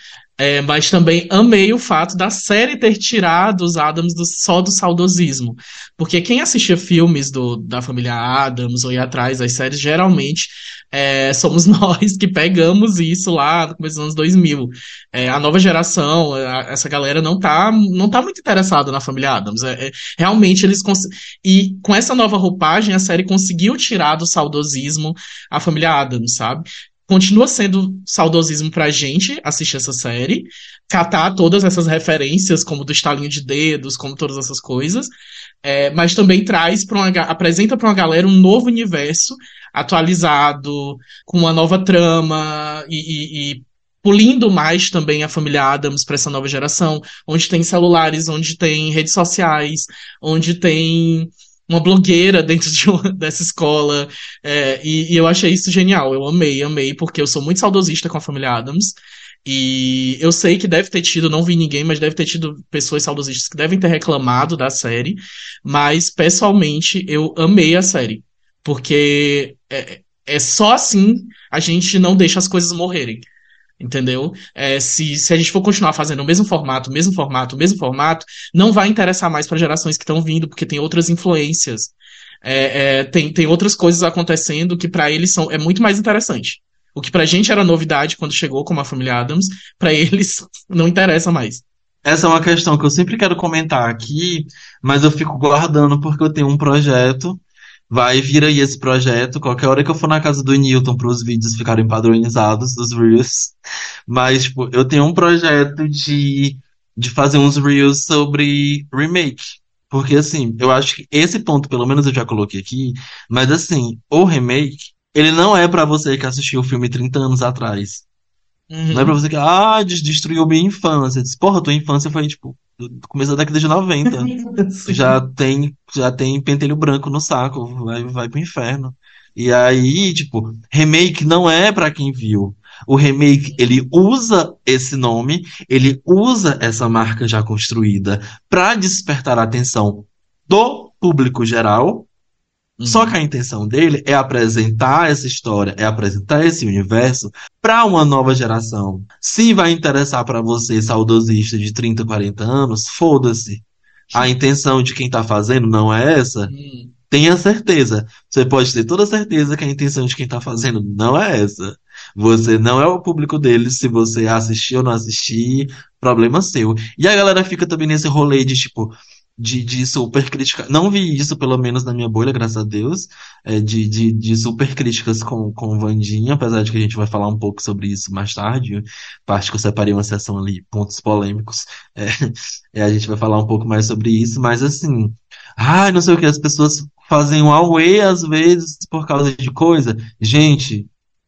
é, mas também amei o fato da série ter tirado os Adams do- só do saudosismo. Porque quem assistia filmes do, da família Adams ou ia atrás das séries, geralmente é, somos <laughs> nós que pegamos isso lá no começo dos anos 2000. É, a nova geração, a- essa galera não tá, não tá muito interessada na família Adams. É, é, realmente eles. E com essa nova roupagem, a série conseguiu tirar do saudosismo a família Adams, sabe? Continua sendo saudosismo pra gente assistir essa série, catar todas essas referências, como do estalinho de dedos, como todas essas coisas, é, mas também traz para uma, apresenta para uma galera um novo universo atualizado, com uma nova trama e, e- e polindo mais também a família Adams para essa nova geração, onde tem celulares, onde tem redes sociais, onde tem uma blogueira dentro de uma- <laughs> dessa escola, é, e, e eu achei isso genial. Eu amei, amei, porque eu sou muito saudosista com a família Adams. E eu sei que deve ter tido, não vi ninguém, mas deve ter tido pessoas saudosistas que devem ter reclamado da série. Mas, pessoalmente, eu amei a série. Porque é, é só assim a gente não deixa as coisas morrerem. Entendeu? É, se, se a gente for continuar fazendo o mesmo formato, o mesmo formato, o mesmo formato, não vai interessar mais para gerações que estão vindo, porque tem outras influências. É, é, tem, tem outras coisas acontecendo que para eles são, é muito mais interessante. O que pra gente era novidade quando chegou como a família Adams, pra <laughs> eles não interessa mais. Essa é uma questão que eu sempre quero comentar aqui, mas eu fico guardando porque eu tenho um projeto. Vai vir aí esse projeto. Qualquer hora que eu for na casa do Newton para os vídeos ficarem padronizados dos Reels. <laughs> Mas, tipo, eu tenho um projeto de, de fazer uns Reels sobre remake. Porque, assim, eu acho que esse ponto, pelo menos eu já coloquei aqui. Mas, assim, o remake, ele não é para você que assistiu o filme 30 anos atrás. Não é pra Uhum, você que, ah, des- destruiu minha infância. Diz, Porra, tua infância foi, tipo, do começo da década de 90. <laughs> já tem, já tem pentelho branco no saco, vai, vai pro inferno. E aí, tipo, remake não é pra quem viu. O remake, ele usa esse nome, ele usa essa marca já construída pra despertar a atenção do público geral. Só que a intenção dele é apresentar essa história, é apresentar esse universo para uma nova geração. Se vai interessar para você, saudosista de 30, 40 anos, foda-se. A intenção de quem tá fazendo não é essa. Hum. Tenha certeza. Você pode ter toda certeza que a intenção de quem tá fazendo não é essa. Você não é o público deles. Se você assistir ou não assistir, problema seu. E a galera fica também nesse rolê de tipo. De, de super crítica. Não vi isso, pelo menos na minha bolha, graças a Deus. é, de, de, de super críticas com, com Vandinha, apesar de que a gente vai falar um pouco sobre isso mais tarde. Parte que eu separei uma sessão ali, pontos polêmicos. É, é, <laughs> a gente vai falar um pouco mais sobre isso, mas assim. Ai, não sei o que, as pessoas fazem um away às vezes por causa de coisa. Gente,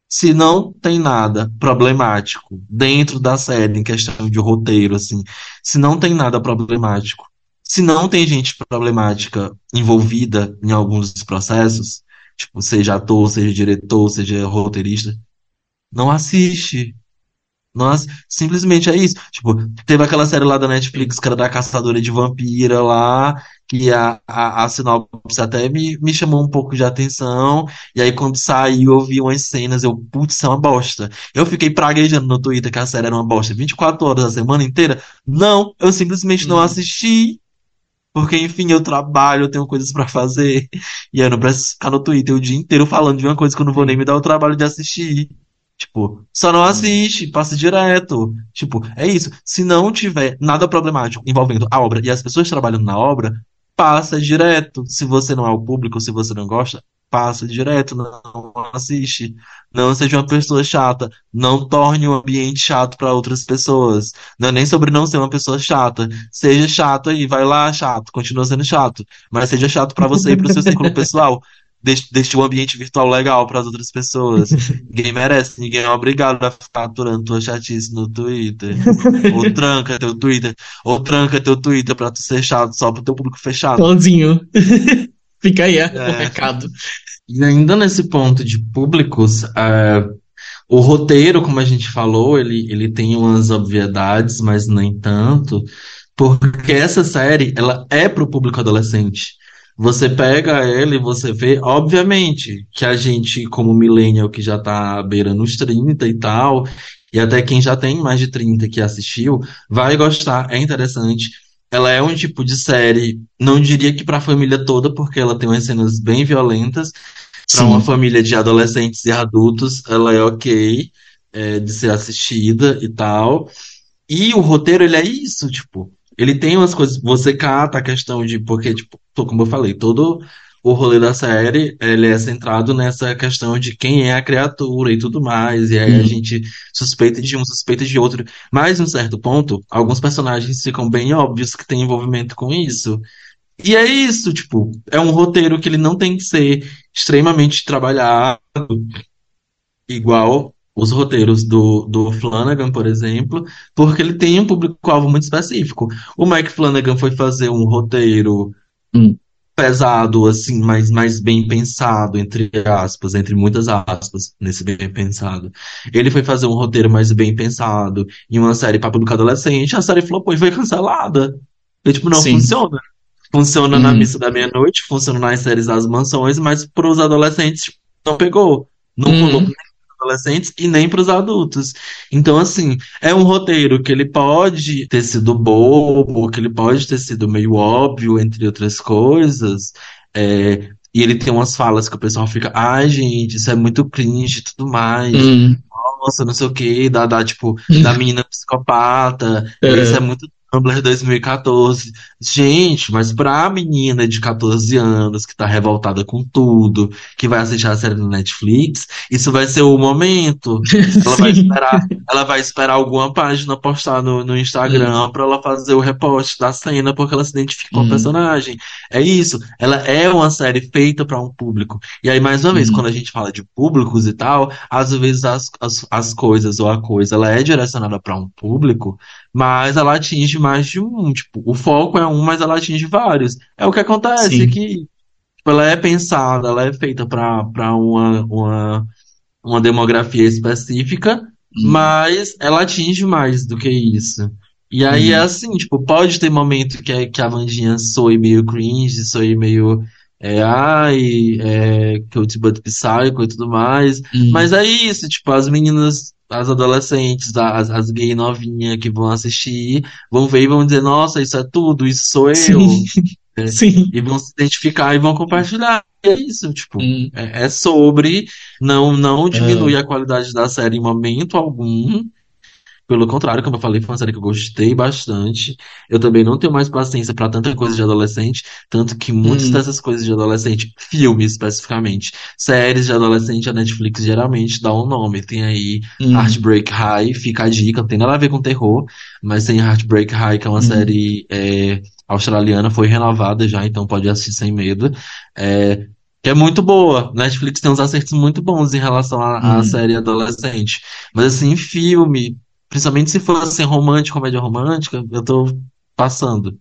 se não tem nada problemático dentro da série, em questão de roteiro, assim, se não tem nada problemático, se não tem gente problemática envolvida em alguns dos processos, tipo, seja ator, seja diretor, seja roteirista, não assiste. Nós, simplesmente é isso. Tipo, teve aquela série lá da Netflix, que era da caçadora de vampira lá, que a, a, a sinopse até me, me chamou um pouco de atenção. E aí, quando saiu, eu vi umas cenas, eu, putz, isso é uma bosta. Eu fiquei praguejando no Twitter que a série era uma bosta 24 horas a semana inteira. Não, eu simplesmente não Hum. assisti. Porque, enfim, eu trabalho, eu tenho coisas pra fazer. E eu não preciso ficar no Twitter o dia inteiro falando de uma coisa que eu não vou nem me dar o trabalho de assistir. Tipo, só não assiste, passa direto. Tipo, é isso. Se não tiver nada problemático envolvendo a obra e as pessoas trabalhando na obra, passa direto. Se você não é o público, se você não gosta, passa direto, não assiste. Não seja uma pessoa chata. Não torne o ambiente chato para outras pessoas. Não é nem sobre não ser uma pessoa chata. Seja chato aí, vai lá, chato, continua sendo chato. Mas seja chato para você e pro seu círculo <laughs> pessoal. Deixe, deixe o ambiente virtual legal para as outras pessoas. Ninguém merece, ninguém é obrigado a ficar aturando tua chatice no Twitter. Ou <laughs> tranca teu Twitter, ou tranca teu Twitter pra tu ser chato só pro teu público fechado. Sozinho. <laughs> Fica aí é, É. o recado. E ainda nesse ponto de públicos, é, o roteiro, como a gente falou, ele, ele tem umas obviedades, mas nem tanto, porque essa série, ela é pro público adolescente. Você pega ela e você vê, obviamente, que a gente, como millennial, que já tá beirando os 30 e tal, e até quem já tem mais de 30 que assistiu, vai gostar, é interessante. Ela é um tipo de série, não diria que pra família toda, porque ela tem umas cenas bem violentas, para uma família de adolescentes e adultos, ela é ok, é, de ser assistida e tal. E o roteiro, ele é isso, tipo, ele tem umas coisas, você cata a questão de, porque, tipo, como eu falei, todo o rolê da série, ele é centrado nessa questão de quem é a criatura e tudo mais, e aí a Hum. gente suspeita de um, suspeita de outro, mas em um certo ponto, alguns personagens ficam bem óbvios que têm envolvimento com isso. E é isso, tipo, é um roteiro que ele não tem que ser extremamente trabalhado, igual os roteiros do, do Flanagan, por exemplo, porque ele tem um público-alvo muito específico. O Mike Flanagan foi fazer um roteiro Hum. Pesado, assim, mas mais bem pensado, entre aspas, entre muitas aspas, nesse bem pensado. Ele foi fazer um roteiro mais bem pensado em uma série para público adolescente, a série flopou e foi cancelada. E, tipo, não Sim. funciona. Funciona na Uhum. Missa da Meia-Noite, funciona nas séries das mansões, mas para os adolescentes tipo, não pegou. Não nem pros adolescentes e nem para os adultos. Então, assim, é um roteiro que ele pode ter sido bobo, que ele pode ter sido meio óbvio, entre outras coisas. é, e ele tem umas falas que o pessoal fica, ai, gente, isso é muito cringe e tudo mais. Hum. Nossa, não sei o que, da, da, tipo, <laughs> da menina psicopata. É. Isso é muito Tumblr 2014. Gente, mas pra menina de 14 anos que tá revoltada com tudo, que vai assistir a série no Netflix, isso vai ser o momento. <laughs> Ela vai esperar, ela vai esperar alguma página postar no, no Instagram pra ela fazer o repost da cena, porque ela se identifica com Hum. o personagem. É isso. Ela é uma série feita pra um público. E aí, mais uma vez, Hum. quando a gente fala de públicos e tal, às vezes as, as, as coisas ou a coisa, ela é direcionada pra um público, mas ela atinge mais de um. Tipo, o foco é um, mas ela atinge vários. É o que acontece Sim. que tipo, ela é pensada, ela é feita para uma, uma, uma demografia específica, Hum. mas ela atinge mais do que isso. E aí Hum. é assim, tipo, pode ter momento que, a- que a Wandinha soe meio cringe, soe meio. É, ai, é, Cult But Psycho e tudo mais. Hum. Mas é isso, tipo, as meninas, as adolescentes, as, as gay novinhas que vão assistir, vão ver e vão dizer, nossa, isso é tudo, isso sou eu. Sim. <laughs> É. Sim. E vão se identificar e vão compartilhar. E é isso, tipo, Hum. é, é sobre, não, não diminui a qualidade da série em momento algum. Pelo contrário, como eu falei, foi uma série que eu gostei bastante. Eu também não tenho mais paciência pra tanta coisa de adolescente, tanto que muitas Hum. dessas coisas de adolescente, filmes especificamente, séries de adolescente, a Netflix geralmente dá um nome. Tem aí Hum. Heartbreak High, fica a dica, não tem nada a ver com terror, mas tem Heartbreak High, que é uma Hum. série é, australiana, foi renovada já, então pode assistir sem medo. É, que é muito boa. Netflix tem uns acertos muito bons em relação à à Hum. série adolescente. Mas assim, filme, principalmente se for assim, romântico, comédia romântica, eu tô passando.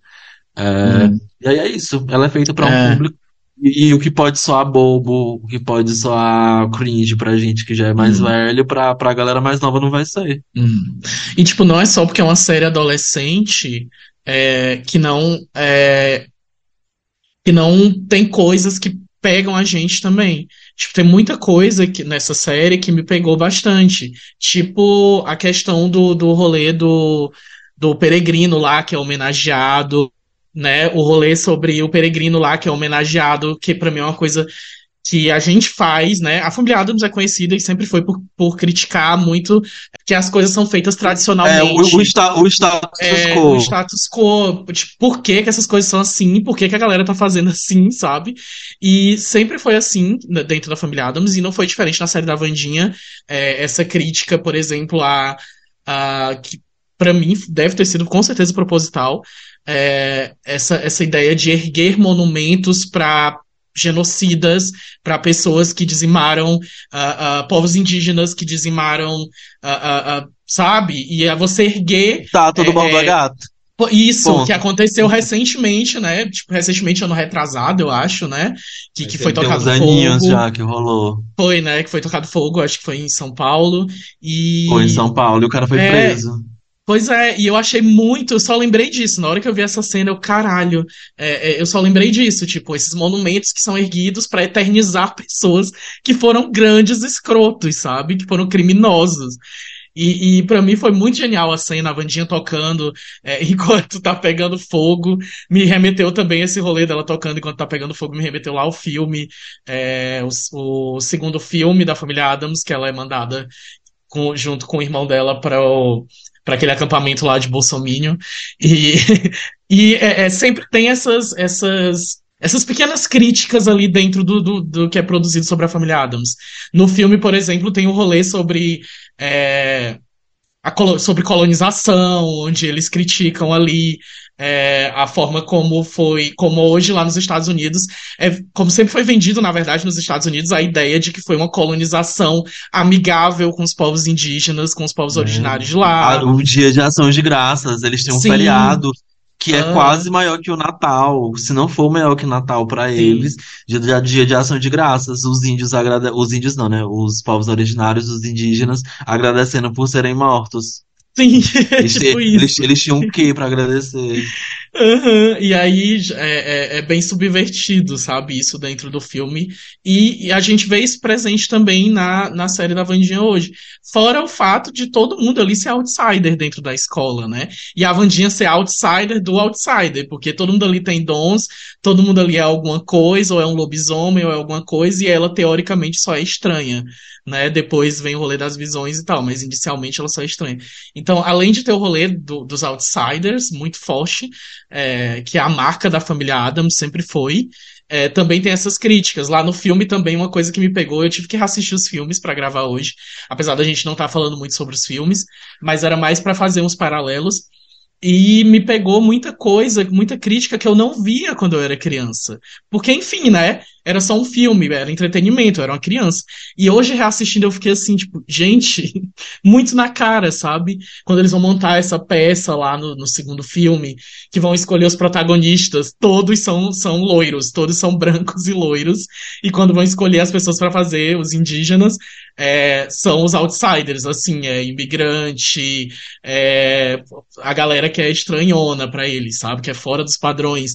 É, Hum. E aí é isso. Ela é feita pra um É. público. E, e o que pode soar bobo, o que pode soar cringe pra gente que já é mais Hum. velho, pra, pra galera mais nova não vai ser. Hum. E, tipo, não é só porque é uma série adolescente é, que não é, que não tem coisas que pegam a gente também. Tipo, tem muita coisa que, nessa série que me pegou bastante. Tipo, a questão do, do rolê do, do peregrino lá, que é homenageado, né? O rolê sobre o peregrino lá, que é homenageado, que pra mim é uma coisa que a gente faz, né? A família Adams é conhecida e sempre foi por, por criticar muito que as coisas são feitas É, tradicionalmente. o, o, sta- o status É, quo. o status quo, tipo, por que, que essas coisas são assim, por que, que a galera tá fazendo assim, sabe? E sempre foi assim né, dentro da família Adams, e não foi diferente na série da Vandinha. É, essa crítica, por exemplo, a, a que para mim deve ter sido com certeza proposital, é, essa, essa ideia de erguer monumentos para genocidas, para pessoas que dizimaram ah, ah, povos indígenas, que dizimaram, ah, sabe? E é você erguer Estátua do é, Borba é, Gato. Isso, Ponto. que aconteceu recentemente, né? Tipo, recentemente, ano retrasado, eu acho, né? Que, que foi tocado uns aninhos fogo. já que rolou. Foi, né? Que foi tocado fogo, acho que foi em São Paulo. E. Foi em São Paulo e o cara foi É, preso. Pois é, e eu achei muito, eu só lembrei disso. Na hora que eu vi essa cena, eu, caralho, é, é, eu só lembrei disso, tipo, esses monumentos que são erguidos pra eternizar pessoas que foram grandes escrotos, sabe? Que foram criminosos. E, e para mim foi muito genial a cena, a Vandinha tocando é, <laughs> enquanto tá pegando fogo. Me remeteu também esse rolê dela tocando enquanto tá pegando fogo, me remeteu lá ao filme, é, o, o segundo filme da família Adams, que ela é mandada com- junto com o irmão dela para o para aquele acampamento lá de Bolsominion. E, <laughs> e é, é, sempre tem essas, essas, essas pequenas críticas ali dentro do, do, do que é produzido sobre a família Adams. No filme, por exemplo, tem um rolê sobre. é, colo- sobre colonização, onde eles criticam ali é, a forma como foi, como hoje lá nos Estados Unidos, é, como sempre foi vendido, na verdade, nos Estados Unidos, a ideia de que foi uma colonização amigável com os povos indígenas, com os povos originários de lá. O Dia de Ação de Graças, eles têm um Sim. feriado que é Ah. quase maior que o Natal, se não for maior que o Natal Sim. eles, dia, de- dia de Ação de Graças, os índios agrade... os índios não, né? Os povos originários, os indígenas agradecendo por serem mortos. Sim, <laughs> Eles, tipo eles, isso. eles tinham o quê pra agradecer? Aham, E aí é, é- é bem subvertido, sabe? Isso dentro do filme. E, e a gente vê isso presente também na, na série da Vandinha hoje. Fora o fato de todo mundo ali ser outsider dentro da escola, né? E a Vandinha ser outsider do outsider, porque todo mundo ali tem dons, todo mundo ali é alguma coisa, ou é um lobisomem, ou é alguma coisa, e ela teoricamente só é estranha, né? Depois vem o rolê das visões e tal, mas inicialmente ela só é estranha. Então, além de ter o rolê do- dos outsiders, muito forte, é, que é a marca da família Adams, sempre foi. é, também tem essas críticas. Lá no filme também, uma coisa que me pegou, eu tive que reassistir os filmes pra gravar hoje, apesar da gente não estar falando muito sobre os filmes, mas era mais pra fazer uns paralelos. E me pegou muita coisa, muita crítica que eu não via quando eu era criança. Porque, enfim, né? Era só um filme, era entretenimento, era uma criança. E hoje, reassistindo, eu fiquei assim, tipo, gente, <laughs> muito na cara, sabe? Quando eles vão montar essa peça lá no, no segundo filme, que vão escolher os protagonistas, todos são, são loiros, todos são brancos e loiros. E quando vão escolher as pessoas para fazer, os indígenas, é, são os outsiders, assim, é imigrante, é, a galera que é estranhona para eles, sabe? Que é fora dos padrões.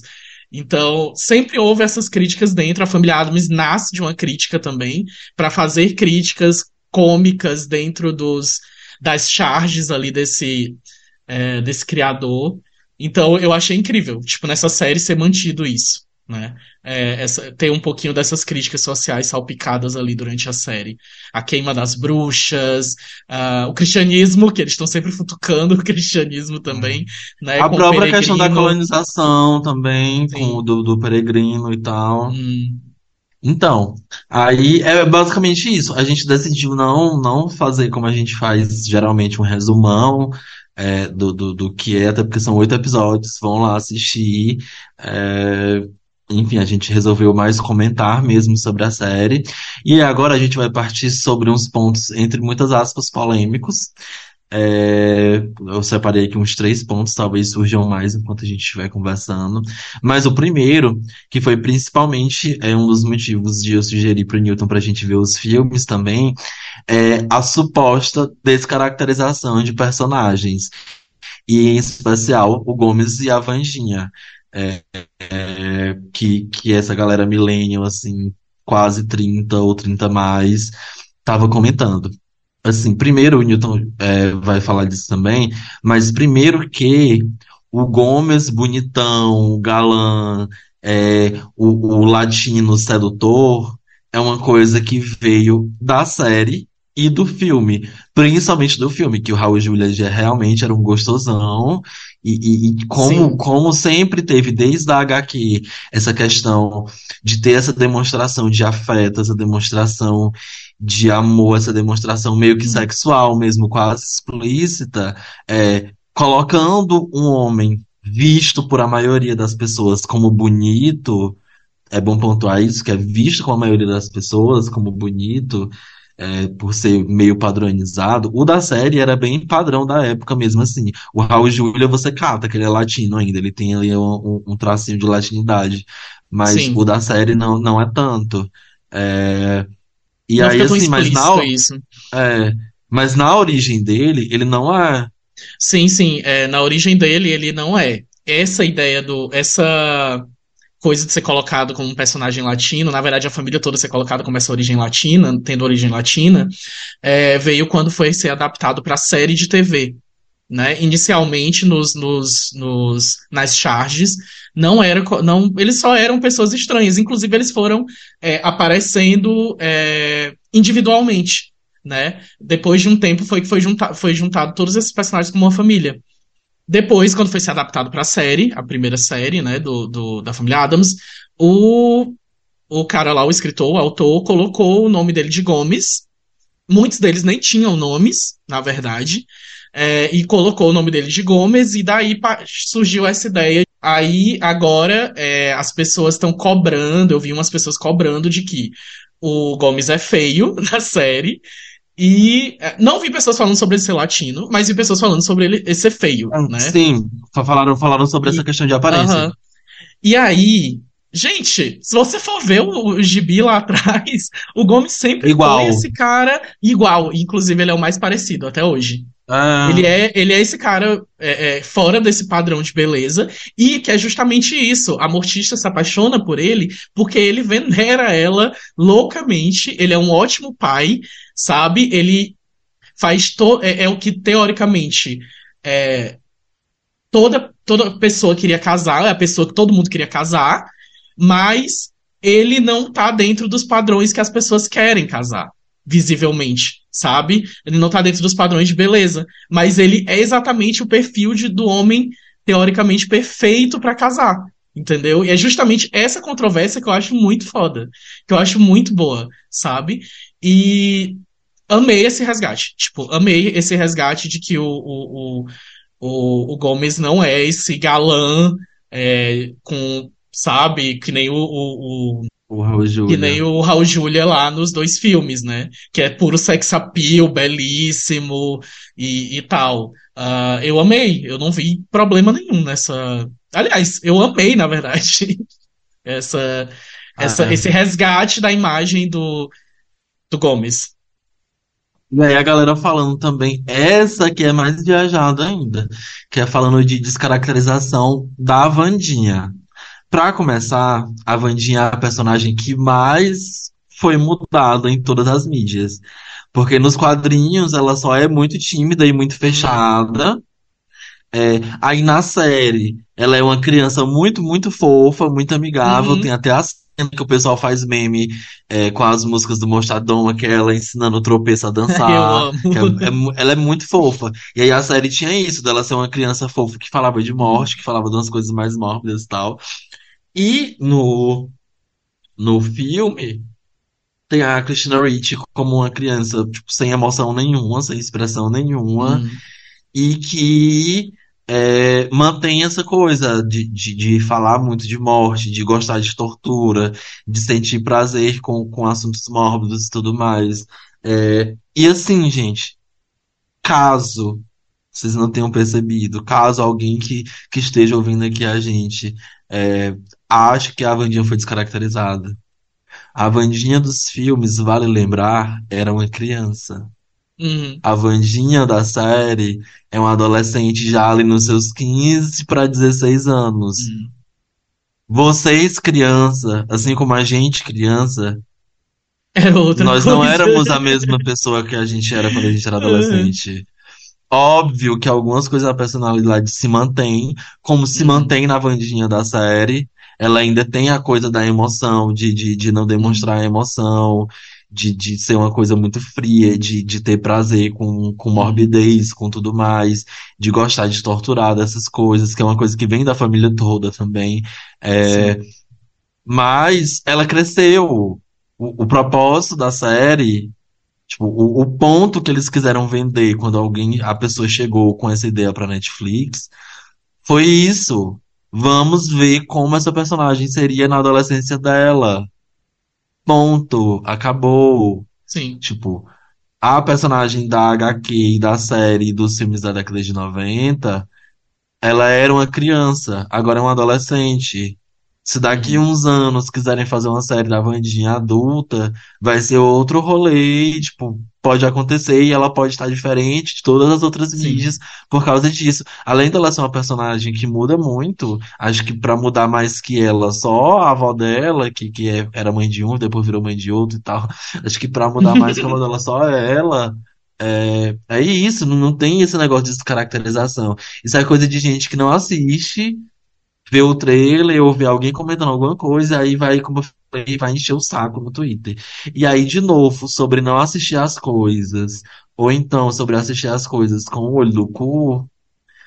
Então, sempre houve essas críticas dentro. A família Adams nasce de uma crítica também, para fazer críticas cômicas dentro dos, das charges ali desse, é, desse criador. Então, eu achei incrível, tipo, nessa série ser mantido isso né? É, essa, tem um pouquinho dessas críticas sociais salpicadas ali durante a série. A queima das bruxas, uh, o cristianismo, que eles estão sempre futucando o cristianismo também, hum. né? A própria questão da colonização também, Sim. com do, do peregrino e tal. Hum. Então, aí é basicamente isso. A gente decidiu não, não fazer como a gente faz geralmente um resumão, é, do, do, do, que é, até porque são oito episódios, vão lá assistir. É, enfim, a gente resolveu mais comentar mesmo sobre a série. E agora a gente vai partir sobre uns pontos, entre muitas aspas, polêmicos. É, eu separei aqui uns três pontos, talvez surjam mais enquanto a gente estiver conversando. Mas o primeiro, que foi principalmente é um dos motivos de eu sugerir para o Newton para a gente ver os filmes também, é a suposta descaracterização de personagens. E em especial o Gomes e a Vanjinha é, é, que, que essa galera millennial, assim, quase 30 ou 30 mais, tava comentando. Assim, primeiro o Newton é, vai falar disso também, mas primeiro que o Gomes bonitão, galã, é, o, o latino sedutor, é uma coisa que veio da série e do filme, principalmente do filme, que o Raul Julia realmente era um gostosão e, e, como, como sempre teve desde a HQ essa questão de ter essa demonstração de afeto, essa demonstração de amor, essa demonstração meio que hum. sexual mesmo, quase explícita, é, colocando um homem visto por a maioria das pessoas como bonito, é bom pontuar isso, que é visto com a maioria das pessoas como bonito, é, por ser meio padronizado. O da série era bem padrão da época mesmo, assim. O Raul Júlia você cata, que ele é latino ainda, ele tem ali um, um tracinho de latinidade. Mas Sim. o da série não, não é tanto. É, e não aí, assim, mas na, isso. É, mas na origem dele, ele não é. Sim, sim. É, na origem dele, ele não é. Essa ideia do. Essa coisa de ser colocado como um personagem latino, na verdade a família toda ser colocada como essa origem latina, tendo origem latina, é, veio quando foi ser adaptado para série de TV. Né? Inicialmente nos, nos, nos, nas charges não era não eles só eram pessoas estranhas inclusive eles foram é, aparecendo é, individualmente né depois de um tempo foi que foi, junta, foi juntado todos esses personagens como uma família depois, quando foi ser adaptado para a série, a primeira série, né, do, do, da família Adams, o, o cara lá, o escritor, o autor, colocou o nome dele de Gomes. Muitos deles nem tinham nomes, na verdade. É, e colocou o nome dele de Gomes, e daí surgiu essa ideia. Aí, agora, é, as pessoas estão cobrando, eu vi umas pessoas cobrando de que o Gomes é feio <laughs> na série, e é, não vi pessoas falando sobre ele ser latino, mas vi pessoas falando sobre ele ser feio, ah, né? Sim, falaram, falaram sobre e, essa questão de aparência. Uh -huh. E aí, gente, se você for ver o, o gibi lá <laughs> atrás, o Gomes sempre igual. foi esse cara igual. Inclusive, ele é o mais parecido até hoje. Ah. Ele, é, ele é esse cara é, é, fora desse padrão de beleza, e que é justamente isso. A Mortista se apaixona por ele porque ele venera ela loucamente. Ele é um ótimo pai, sabe? Ele faz to é, é o que teoricamente é, toda toda pessoa queria casar, é a pessoa que todo mundo queria casar, mas ele não tá dentro dos padrões que as pessoas querem casar visivelmente, sabe? Ele não tá dentro dos padrões de beleza, mas ele é exatamente o perfil de, do homem teoricamente perfeito para casar, entendeu? E é justamente essa controvérsia que eu acho muito foda, que eu acho muito boa, sabe? E amei esse resgate, tipo, amei esse resgate de que o, o, o, o Gomes não é esse galã é, com, sabe, que nem o, o, O Raul Que nem o Raul Julia lá nos dois filmes, né? Que é puro sex appeal, belíssimo e, e tal. Ah, eu amei, eu não vi problema nenhum nessa. Aliás, eu amei, na verdade, <laughs> essa, essa, Ah, esse resgate da imagem do, do Gomes. E aí a galera falando também, essa que é mais viajada ainda, que é falando de descaracterização da Wandinha. Pra começar, a Wandinha é a personagem que mais foi mudada em todas as mídias. Porque nos quadrinhos ela só é muito tímida e muito fechada. É, aí na série, ela é uma criança muito, muito fofa, muito amigável. Uhum. Tem até a cena que o pessoal faz meme é, com as músicas do Mostradoma, que é ela ensinando o tropeço a <laughs> dançar. é- é ela é muito fofa. E aí a série tinha isso, dela ser uma criança fofa que falava de morte, que falava de umas coisas mais mórbidas e tal. E no, no filme, tem a Christina Ricci como uma criança, tipo, sem emoção nenhuma, sem expressão nenhuma Hum, e que é, mantém essa coisa de, de, de falar muito de morte, de gostar de tortura, de sentir prazer com, com assuntos mórbidos e tudo mais. É, e assim, gente, caso vocês não tenham percebido, caso alguém que, que esteja ouvindo aqui a gente é, ache que a Wandinha foi descaracterizada. A Wandinha dos filmes, vale lembrar, era uma criança. Hum, A Wandinha da série é uma adolescente já ali nos seus 15 para 16 anos. hum. Vocês, criança, assim como a gente, criança, É outra nós não coisa. éramos a mesma pessoa que a gente era quando a gente era adolescente. Óbvio que algumas coisas da personalidade se mantêm, como se Uhum. mantém na Wandinha da série. Ela ainda tem a coisa da emoção, de, de, de não demonstrar a emoção, de, de ser uma coisa muito fria, de, de ter prazer com, com morbidez, com tudo mais, de gostar de torturar dessas coisas, que é uma coisa que vem da família toda também. É, mas ela cresceu. O, o propósito da série. Tipo, o, o ponto que eles quiseram vender quando alguém, a pessoa chegou com essa ideia pra Netflix foi isso. Vamos ver como essa personagem seria na adolescência dela. Ponto. Acabou. Sim. Tipo, a personagem da HQ e da série dos filmes da década de 90, ela era uma criança, agora é uma adolescente. Se daqui Uhum. uns anos quiserem fazer uma série da Wandinha adulta, vai ser outro rolê, tipo, pode acontecer e ela pode estar diferente de todas as outras Sim. mídias por causa disso. Além dela ser uma personagem que muda muito, acho que pra mudar mais que ela, só a avó dela, que, que é- era mãe de um, depois virou mãe de outro e tal. <laughs> Acho que pra mudar mais que a avó dela, só ela. É, é isso, não tem esse negócio de descaracterização. Isso é coisa de gente que não assiste, vê o trailer ou vê alguém comentando alguma coisa, aí vai, como eu falei, vai encher o saco no Twitter. E aí, de novo, sobre não assistir as coisas, ou então sobre assistir as coisas com o olho do cu,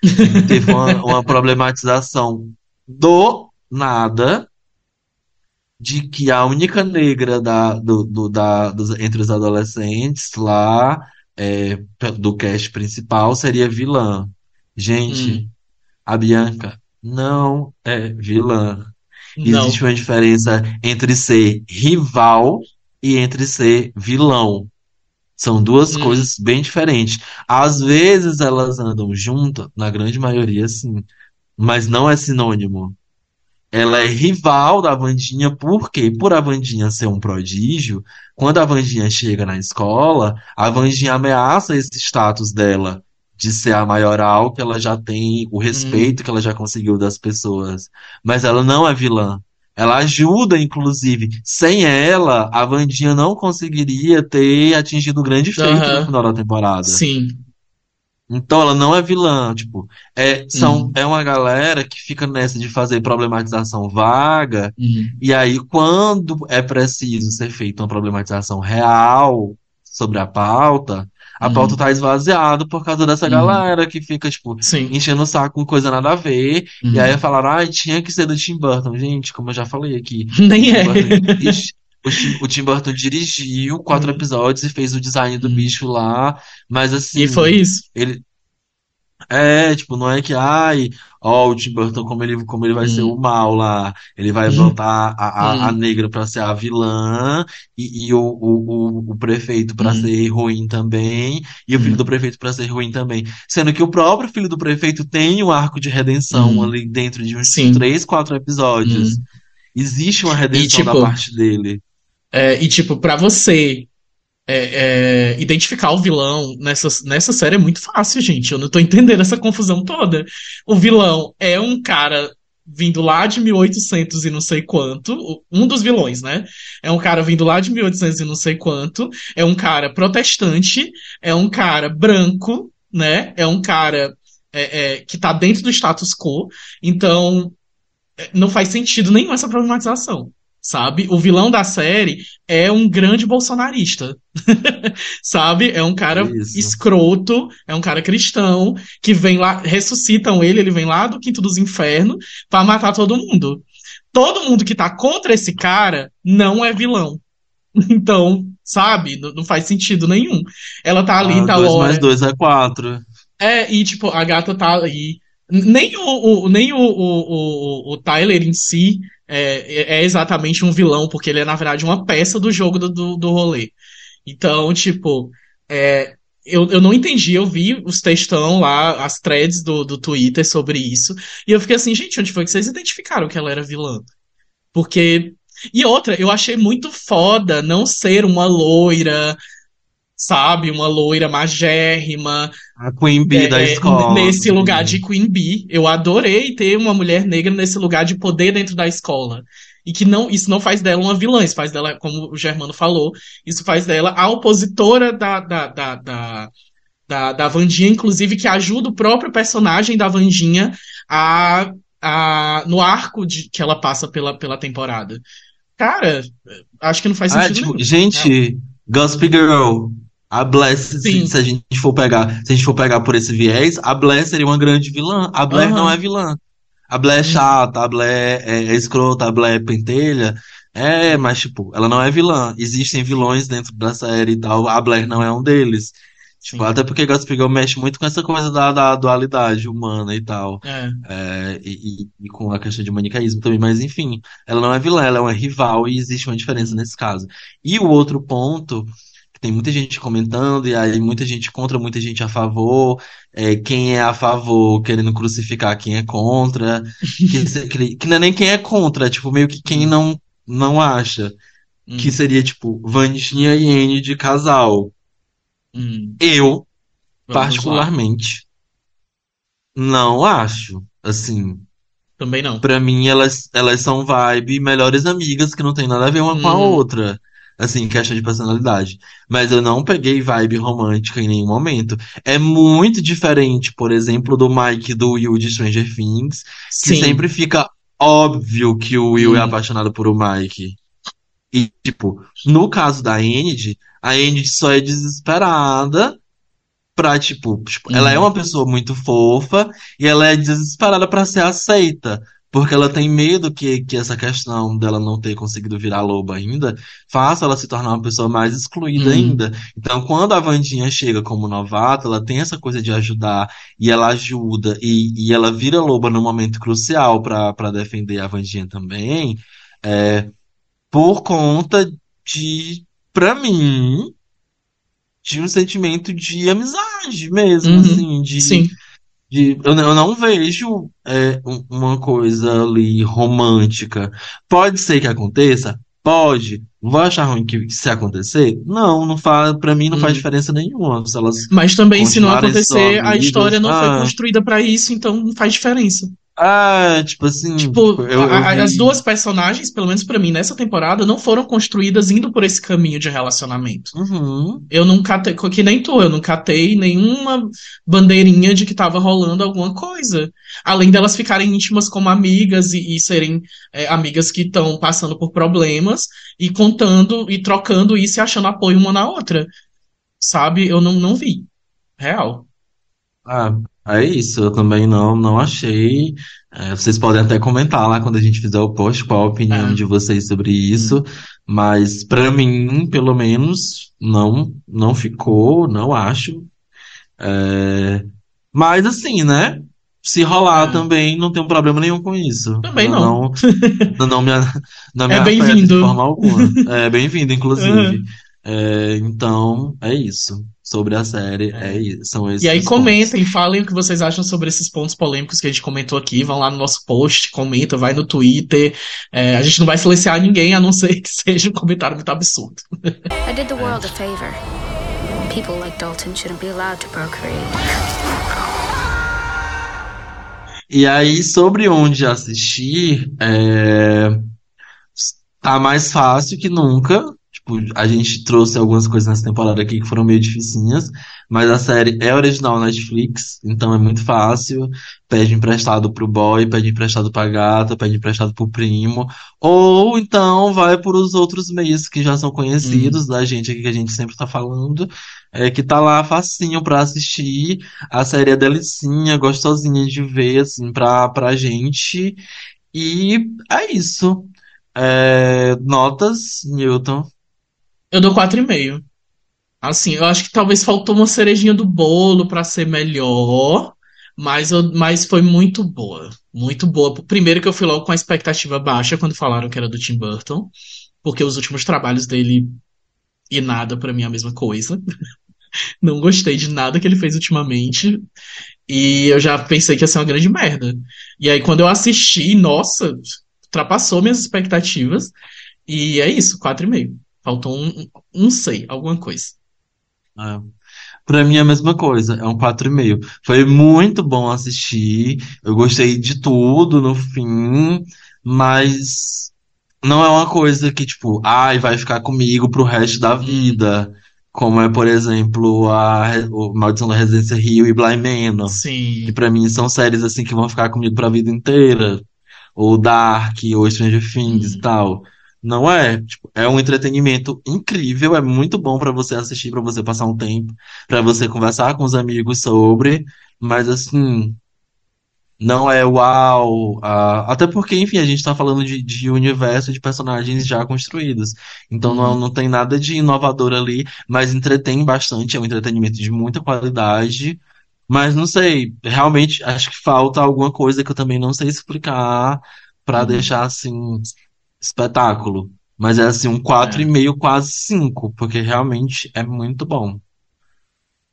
<laughs> teve uma, uma problematização do nada de que a única negra da, do, do- da, dos- entre os adolescentes lá, é, do cast principal, seria vilã. Gente, Hum. a Bianca não é vilã. Não. Existe uma diferença entre ser rival e entre ser vilão. São duas Hum. coisas bem diferentes. Às vezes elas andam juntas, na grande maioria sim, mas não é sinônimo. Ela é rival da Wandinha, por quê? Por a Wandinha ser um prodígio, quando a Wandinha chega na escola, a Wandinha ameaça esse status dela de ser a maioral, que ela já tem, o respeito que ela já conseguiu das pessoas. Mas ela não é vilã. Ela ajuda, inclusive. Sem ela, a Wandinha não conseguiria ter atingido o grande feito Aham. no final da temporada. Sim. Então ela não é vilã, tipo, é, são, Uhum. é uma galera que fica nessa de fazer problematização vaga, Hum. e aí quando é preciso ser feita uma problematização real sobre a pauta, a Uhum. pauta tá esvaziada por causa dessa Uhum. galera que fica, tipo, Sim. enchendo o saco com coisa nada a ver, Uhum. e aí falaram, ai, tinha que ser do Tim Burton. Gente, como eu já falei aqui, <laughs> Nem é. Burton o Tim, o Tim Burton dirigiu quatro Uhum. episódios e fez o design do Uhum. bicho lá, mas assim, E foi isso. ele. É, tipo, não é que, ai, ó, o Tim Burton, como ele, como ele vai ser o Hum, mal lá, ele vai hum, botar a, a, a hum, negra pra ser a vilã e, e o, o, o, o prefeito pra hum, ser ruim também, e o filho do prefeito pra ser ruim também. Sendo que o próprio filho do prefeito tem um arco de redenção ali dentro de uns Sim. três, quatro episódios. Existe uma E redenção da tipo, parte dele. é, e tipo, para você é, é, identificar o vilão nessa, nessa série é muito fácil, gente. Eu não tô entendendo essa confusão toda. O vilão é um cara vindo lá de 1800 e não sei quanto, um dos vilões, né? É um cara vindo lá de 1800 e não sei quanto, é um cara protestante, é um cara branco, né? É um cara é, é, que tá dentro do status quo. Então, não faz sentido nenhum essa problematização, sabe? O vilão da série é um grande bolsonarista, <laughs> sabe? É um cara isso. escroto, é um cara cristão que vem lá, ressuscitam ele, ele vem lá do quinto dos infernos pra matar todo mundo. Todo mundo que tá contra esse cara não é vilão. <laughs> Então, sabe? Não, não faz sentido nenhum. Ela tá ali, Ah, tá dois mais Laura. dois é quatro. É, e tipo, a gata tá aí. Nem o, o- nem o, o, o, Tyler em si é, é exatamente um vilão, porque ele é, na verdade, uma peça do jogo do, do, do rolê. Então, tipo, é, eu, eu não entendi, eu vi os textão lá, as threads do, do Twitter sobre isso, e eu fiquei assim, gente, onde foi que vocês identificaram que ela era vilã? Porque. E outra, eu achei muito foda não ser uma loira, sabe? Uma loira magérrima, A Queen Bee da é, é, escola. nesse lugar de Queen Bee. Eu adorei ter uma mulher negra nesse lugar de poder dentro da escola. E que não, isso não faz dela uma vilã, isso faz dela, como o Germano falou, isso faz dela a opositora da, da, da, da, da, da Wandinha, inclusive, que ajuda o próprio personagem da Wandinha a, a, no arco de, que ela passa pela, pela temporada. Cara, acho que não faz Ah, sentido tipo, nenhum. Real. gente, Gossip Girl. A Bless, se, Sim. se a gente for pegar, se a gente for pegar por esse viés, a Bless seria uma grande vilã. A Blair não é vilã. A Blair é Uhum. chata, a Blair é, é escrota, a Blair é pentelha. É, mas tipo, ela não é vilã. Existem vilões dentro da série e tal. A Blair não é um deles. Tipo, até porque Gossip Girl mexe muito com essa coisa da, da dualidade humana e tal. É. É, e, e- com a questão de manicaísmo também, mas enfim, ela não é vilã, ela é uma rival e existe uma diferença Uhum. nesse caso. E o outro ponto, tem muita gente comentando, e aí muita gente contra, muita gente a favor, é, quem é a favor querendo crucificar quem é contra, que, que, que não é nem quem é contra, é tipo meio que quem não, não acha, que Uhum. seria tipo Vandinha e Anne de casal. Uhum. Eu, Vamos lá. particularmente, não acho. Assim, Também não. Pra mim, elas, elas são vibe melhores amigas que não tem nada a ver uma com a Uhum. outra. Assim, questão de personalidade. Mas eu não peguei vibe romântica em nenhum momento. É muito diferente, por exemplo, do Mike do Will de Stranger Things, que Sim. sempre fica óbvio que o Will é Uhum. apaixonado por o Mike. E, tipo, no caso da Enid, a Enid só é desesperada pra, tipo, tipo, ela é Uhum. uma pessoa muito fofa e ela é desesperada pra ser aceita. Porque ela tem medo que, que essa questão dela não ter conseguido virar lobo ainda faça ela se tornar uma pessoa mais excluída Uhum. ainda. Então, quando a Wandinha chega como novata, ela tem essa coisa de ajudar e ela ajuda e, e ela vira loba num momento crucial pra para defender a Wandinha também, é, por conta de, pra mim, de um sentimento de amizade mesmo, Uhum. assim, de, Sim. De eu, não eu não vejo é, um- uma coisa ali romântica. Pode ser que aconteça? Pode. Vou achar ruim que se acontecer? Não, não faz, para mim não faz Uhum. diferença nenhuma. Se elas Mas também, se não acontecer, a história não foi ah, construída pra isso, então não faz diferença. Ah, tipo assim, tipo, Tipo, eu, a- eu a- as duas personagens, pelo menos pra mim, nessa temporada, não foram construídas indo por esse caminho de relacionamento. Uhum, Eu não catei, que nem tu, eu não catei nenhuma bandeirinha de que tava rolando alguma coisa. Além delas ficarem íntimas como amigas e, e serem é, amigas que estão passando por problemas e contando e trocando isso e achando apoio uma na outra. Sabe? Eu não, não vi. Real. Ah, é isso, eu também não, não achei. É, vocês podem até comentar lá quando a gente fizer o post qual a opinião É. de vocês sobre Hum. isso, mas pra mim, pelo menos, não, não ficou, não acho. É, Mas assim, né? Se rolar É. também, não tem problema nenhum com isso. Também não. Não, não, me, não me <laughs> É afeta bem-vindo. de forma alguma. É bem-vindo, <laughs> inclusive. É, então, é isso. Sobre a série, é, isso. São esses E aí comentem, falem o que vocês acham sobre esses pontos polêmicos que a gente comentou aqui. Vão lá no nosso post, comenta, vai no Twitter. É, a gente não vai silenciar ninguém, a não ser <laughs> que seja um comentário muito absurdo. <laughs> I did the world a favor. People like Dalton shouldn't be allowed to procreate. E aí, sobre onde assistir, é, tá mais fácil que nunca. Tipo, a gente trouxe algumas coisas nessa temporada aqui que foram meio dificinhas, mas a série é original Netflix, então é muito fácil. Pede emprestado pro boy, pede emprestado pra gata, pede emprestado pro primo, ou então vai por os outros meios que já são conhecidos da gente aqui, que a gente sempre tá falando, é, que tá lá facinho pra assistir. A série é delicinha, gostosinha de ver, assim, pra, pra gente. E é isso. É, notas, Newton. Eu dou 4,5. Assim, eu acho que talvez faltou uma cerejinha do bolo pra ser melhor, mas, eu- mas foi muito boa. Muito boa. Primeiro que eu fui logo com a expectativa baixa quando falaram que era do Tim Burton, porque os últimos trabalhos dele e nada pra mim é a mesma coisa. <laughs> Não gostei de nada que ele fez ultimamente. E eu já pensei que ia ser uma grande merda. E aí, quando eu assisti, nossa, ultrapassou minhas expectativas. E é isso, 4,5. Faltou um, um sei, alguma coisa. É. Pra mim é a mesma coisa, é um 4,5. Foi muito bom assistir, eu gostei de tudo no fim, mas não é uma coisa que, tipo, ai, vai ficar comigo pro resto da vida. Como é, por exemplo, a o Maldição da Residência Rio e Bly Manor. Sim. Que pra mim são séries assim que vão ficar comigo pra vida inteira. Ou Dark, ou Stranger Things Hum. e tal. Não é, tipo, é um entretenimento incrível, é muito bom pra você assistir, pra você passar um tempo, pra você conversar com os amigos sobre, mas assim, não é uau, ah, até porque, enfim, a gente tá falando de, de universo de personagens já construídos. Então não, Uhum. não tem nada de inovador ali, mas entretém bastante, é um entretenimento de muita qualidade. Mas não sei, realmente acho que falta alguma coisa que eu também não sei explicar pra Uhum. deixar assim espetáculo. Mas é assim um quatro É. e meio, quase 5, porque realmente é muito bom.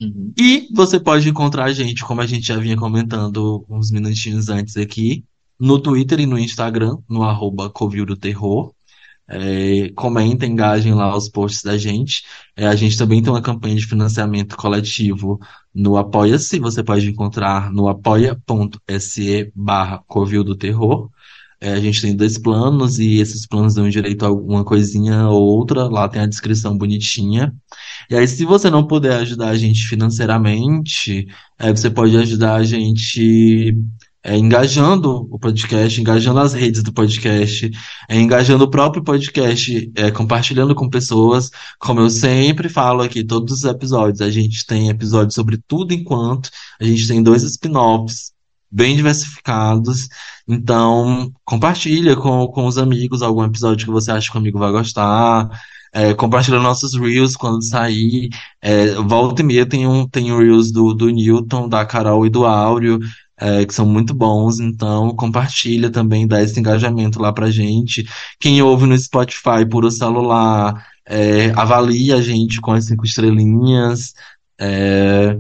Uhum. E você pode encontrar a gente, como a gente já vinha comentando uns minutinhos antes aqui, no Twitter e no Instagram, no arroba Covil do Terror. É, comentem, engajem lá os posts da gente. É, a gente também tem uma campanha de financiamento coletivo no Apoia-se. Você pode encontrar no apoia.se barra Covil do Terror. É, a gente tem dois planos e esses planos dão direito a alguma coisinha ou outra. Lá tem a descrição bonitinha. E aí, se você não puder ajudar a gente financeiramente, é, você pode ajudar a gente é, engajando o podcast, engajando as redes do podcast, é, engajando o próprio podcast, é, compartilhando com pessoas. Como eu sempre falo aqui, todos os episódios, a gente tem episódios sobre tudo enquanto, a gente tem dois spin-offs bem diversificados. Então, compartilha com, com os amigos algum episódio que você acha que o amigo vai gostar. É, compartilha nossos Reels quando sair. É, volta e meia tem um, tem Reels do, do Newton, da Carol e do Áureo, é, que são muito bons. Então, compartilha também, dá esse engajamento lá pra gente. Quem ouve no Spotify por o celular, é, avalia a gente com as cinco estrelinhas. É,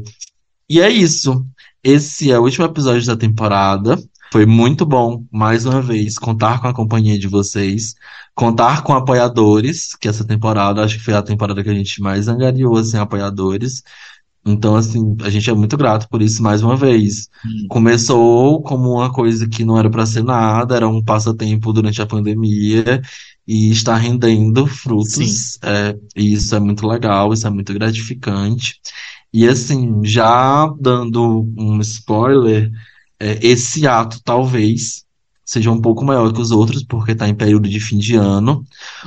e é isso. Esse é o último episódio da temporada. Foi muito bom, mais uma vez, contar com a companhia de vocês, contar com apoiadores, que essa temporada, acho que foi a temporada que a gente mais angariou, assim, apoiadores. Então, assim, a gente é muito grato por isso mais uma vez. Hum. Começou como uma coisa que não era para ser nada, era um passatempo durante a pandemia e está rendendo frutos. É, e isso é muito legal, isso é muito gratificante. E assim, já dando um spoiler, é, esse ato talvez seja um pouco maior que os outros, porque está em período de fim de ano.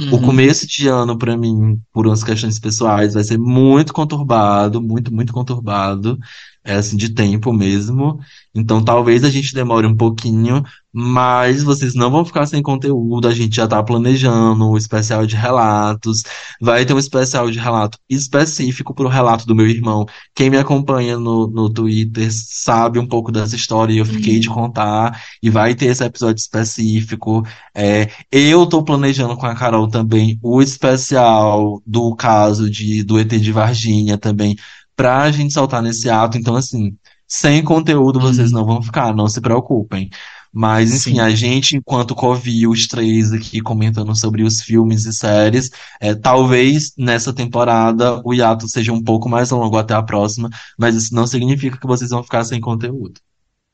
O Uhum. começo de ano, para mim, por umas questões pessoais, vai ser muito conturbado, muito, muito conturbado. é assim, de tempo mesmo. Então talvez a gente demore um pouquinho, mas vocês não vão ficar sem conteúdo. A gente já tá planejando o especial de relatos. Vai ter um especial de relato específico pro relato do meu irmão. Quem me acompanha no, no Twitter sabe um pouco dessa história e eu fiquei de contar. E vai ter esse episódio específico. É, eu tô planejando com a Carol também o especial do caso de, do ET de Varginha também, pra gente saltar nesse ato. Então, assim, sem conteúdo vocês não vão ficar, não se preocupem. Mas, enfim, Sim. a gente, enquanto Covil, os três aqui comentando sobre os filmes e séries, é, talvez nessa temporada o hiato seja um pouco mais longo até a próxima, mas isso não significa que vocês vão ficar sem conteúdo.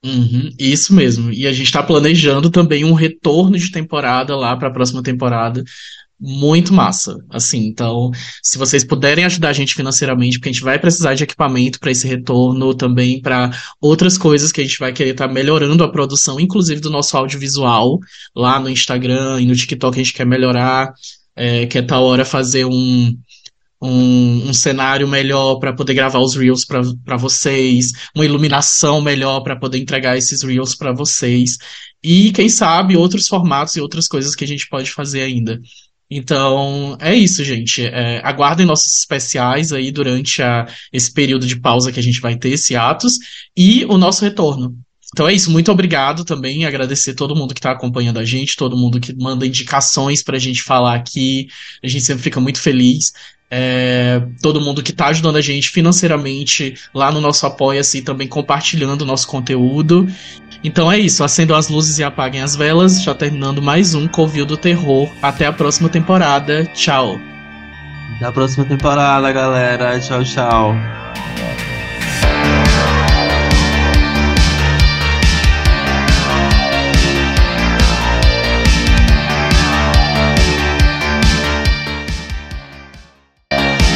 Uhum, isso mesmo. E a gente tá planejando também um retorno de temporada lá para a próxima temporada. Muito massa. Assim, então, se vocês puderem ajudar a gente financeiramente, porque a gente vai precisar de equipamento para esse retorno, também para outras coisas que a gente vai querer estar melhorando a produção, inclusive do nosso audiovisual, lá no Instagram e no TikTok a gente quer melhorar, é, quer tal hora fazer um um, um cenário melhor para poder gravar os reels para vocês, uma iluminação melhor para poder entregar esses reels para vocês e quem sabe outros formatos e outras coisas que a gente pode fazer ainda. Então é isso, gente. É, aguardem nossos especiais aí durante a, esse período de pausa que a gente vai ter, esse atos, e o nosso retorno. Então é isso, muito obrigado também, agradecer todo mundo que está acompanhando a gente, todo mundo que manda indicações para a gente falar aqui, a gente sempre fica muito feliz. É, todo mundo que está ajudando a gente financeiramente lá no nosso Apoia-se e também compartilhando o nosso conteúdo. Então é isso, acendam as luzes e apaguem as velas, já terminando mais um Covil do Terror. Até a próxima temporada. Tchau. Até a próxima temporada, galera. Tchau, tchau.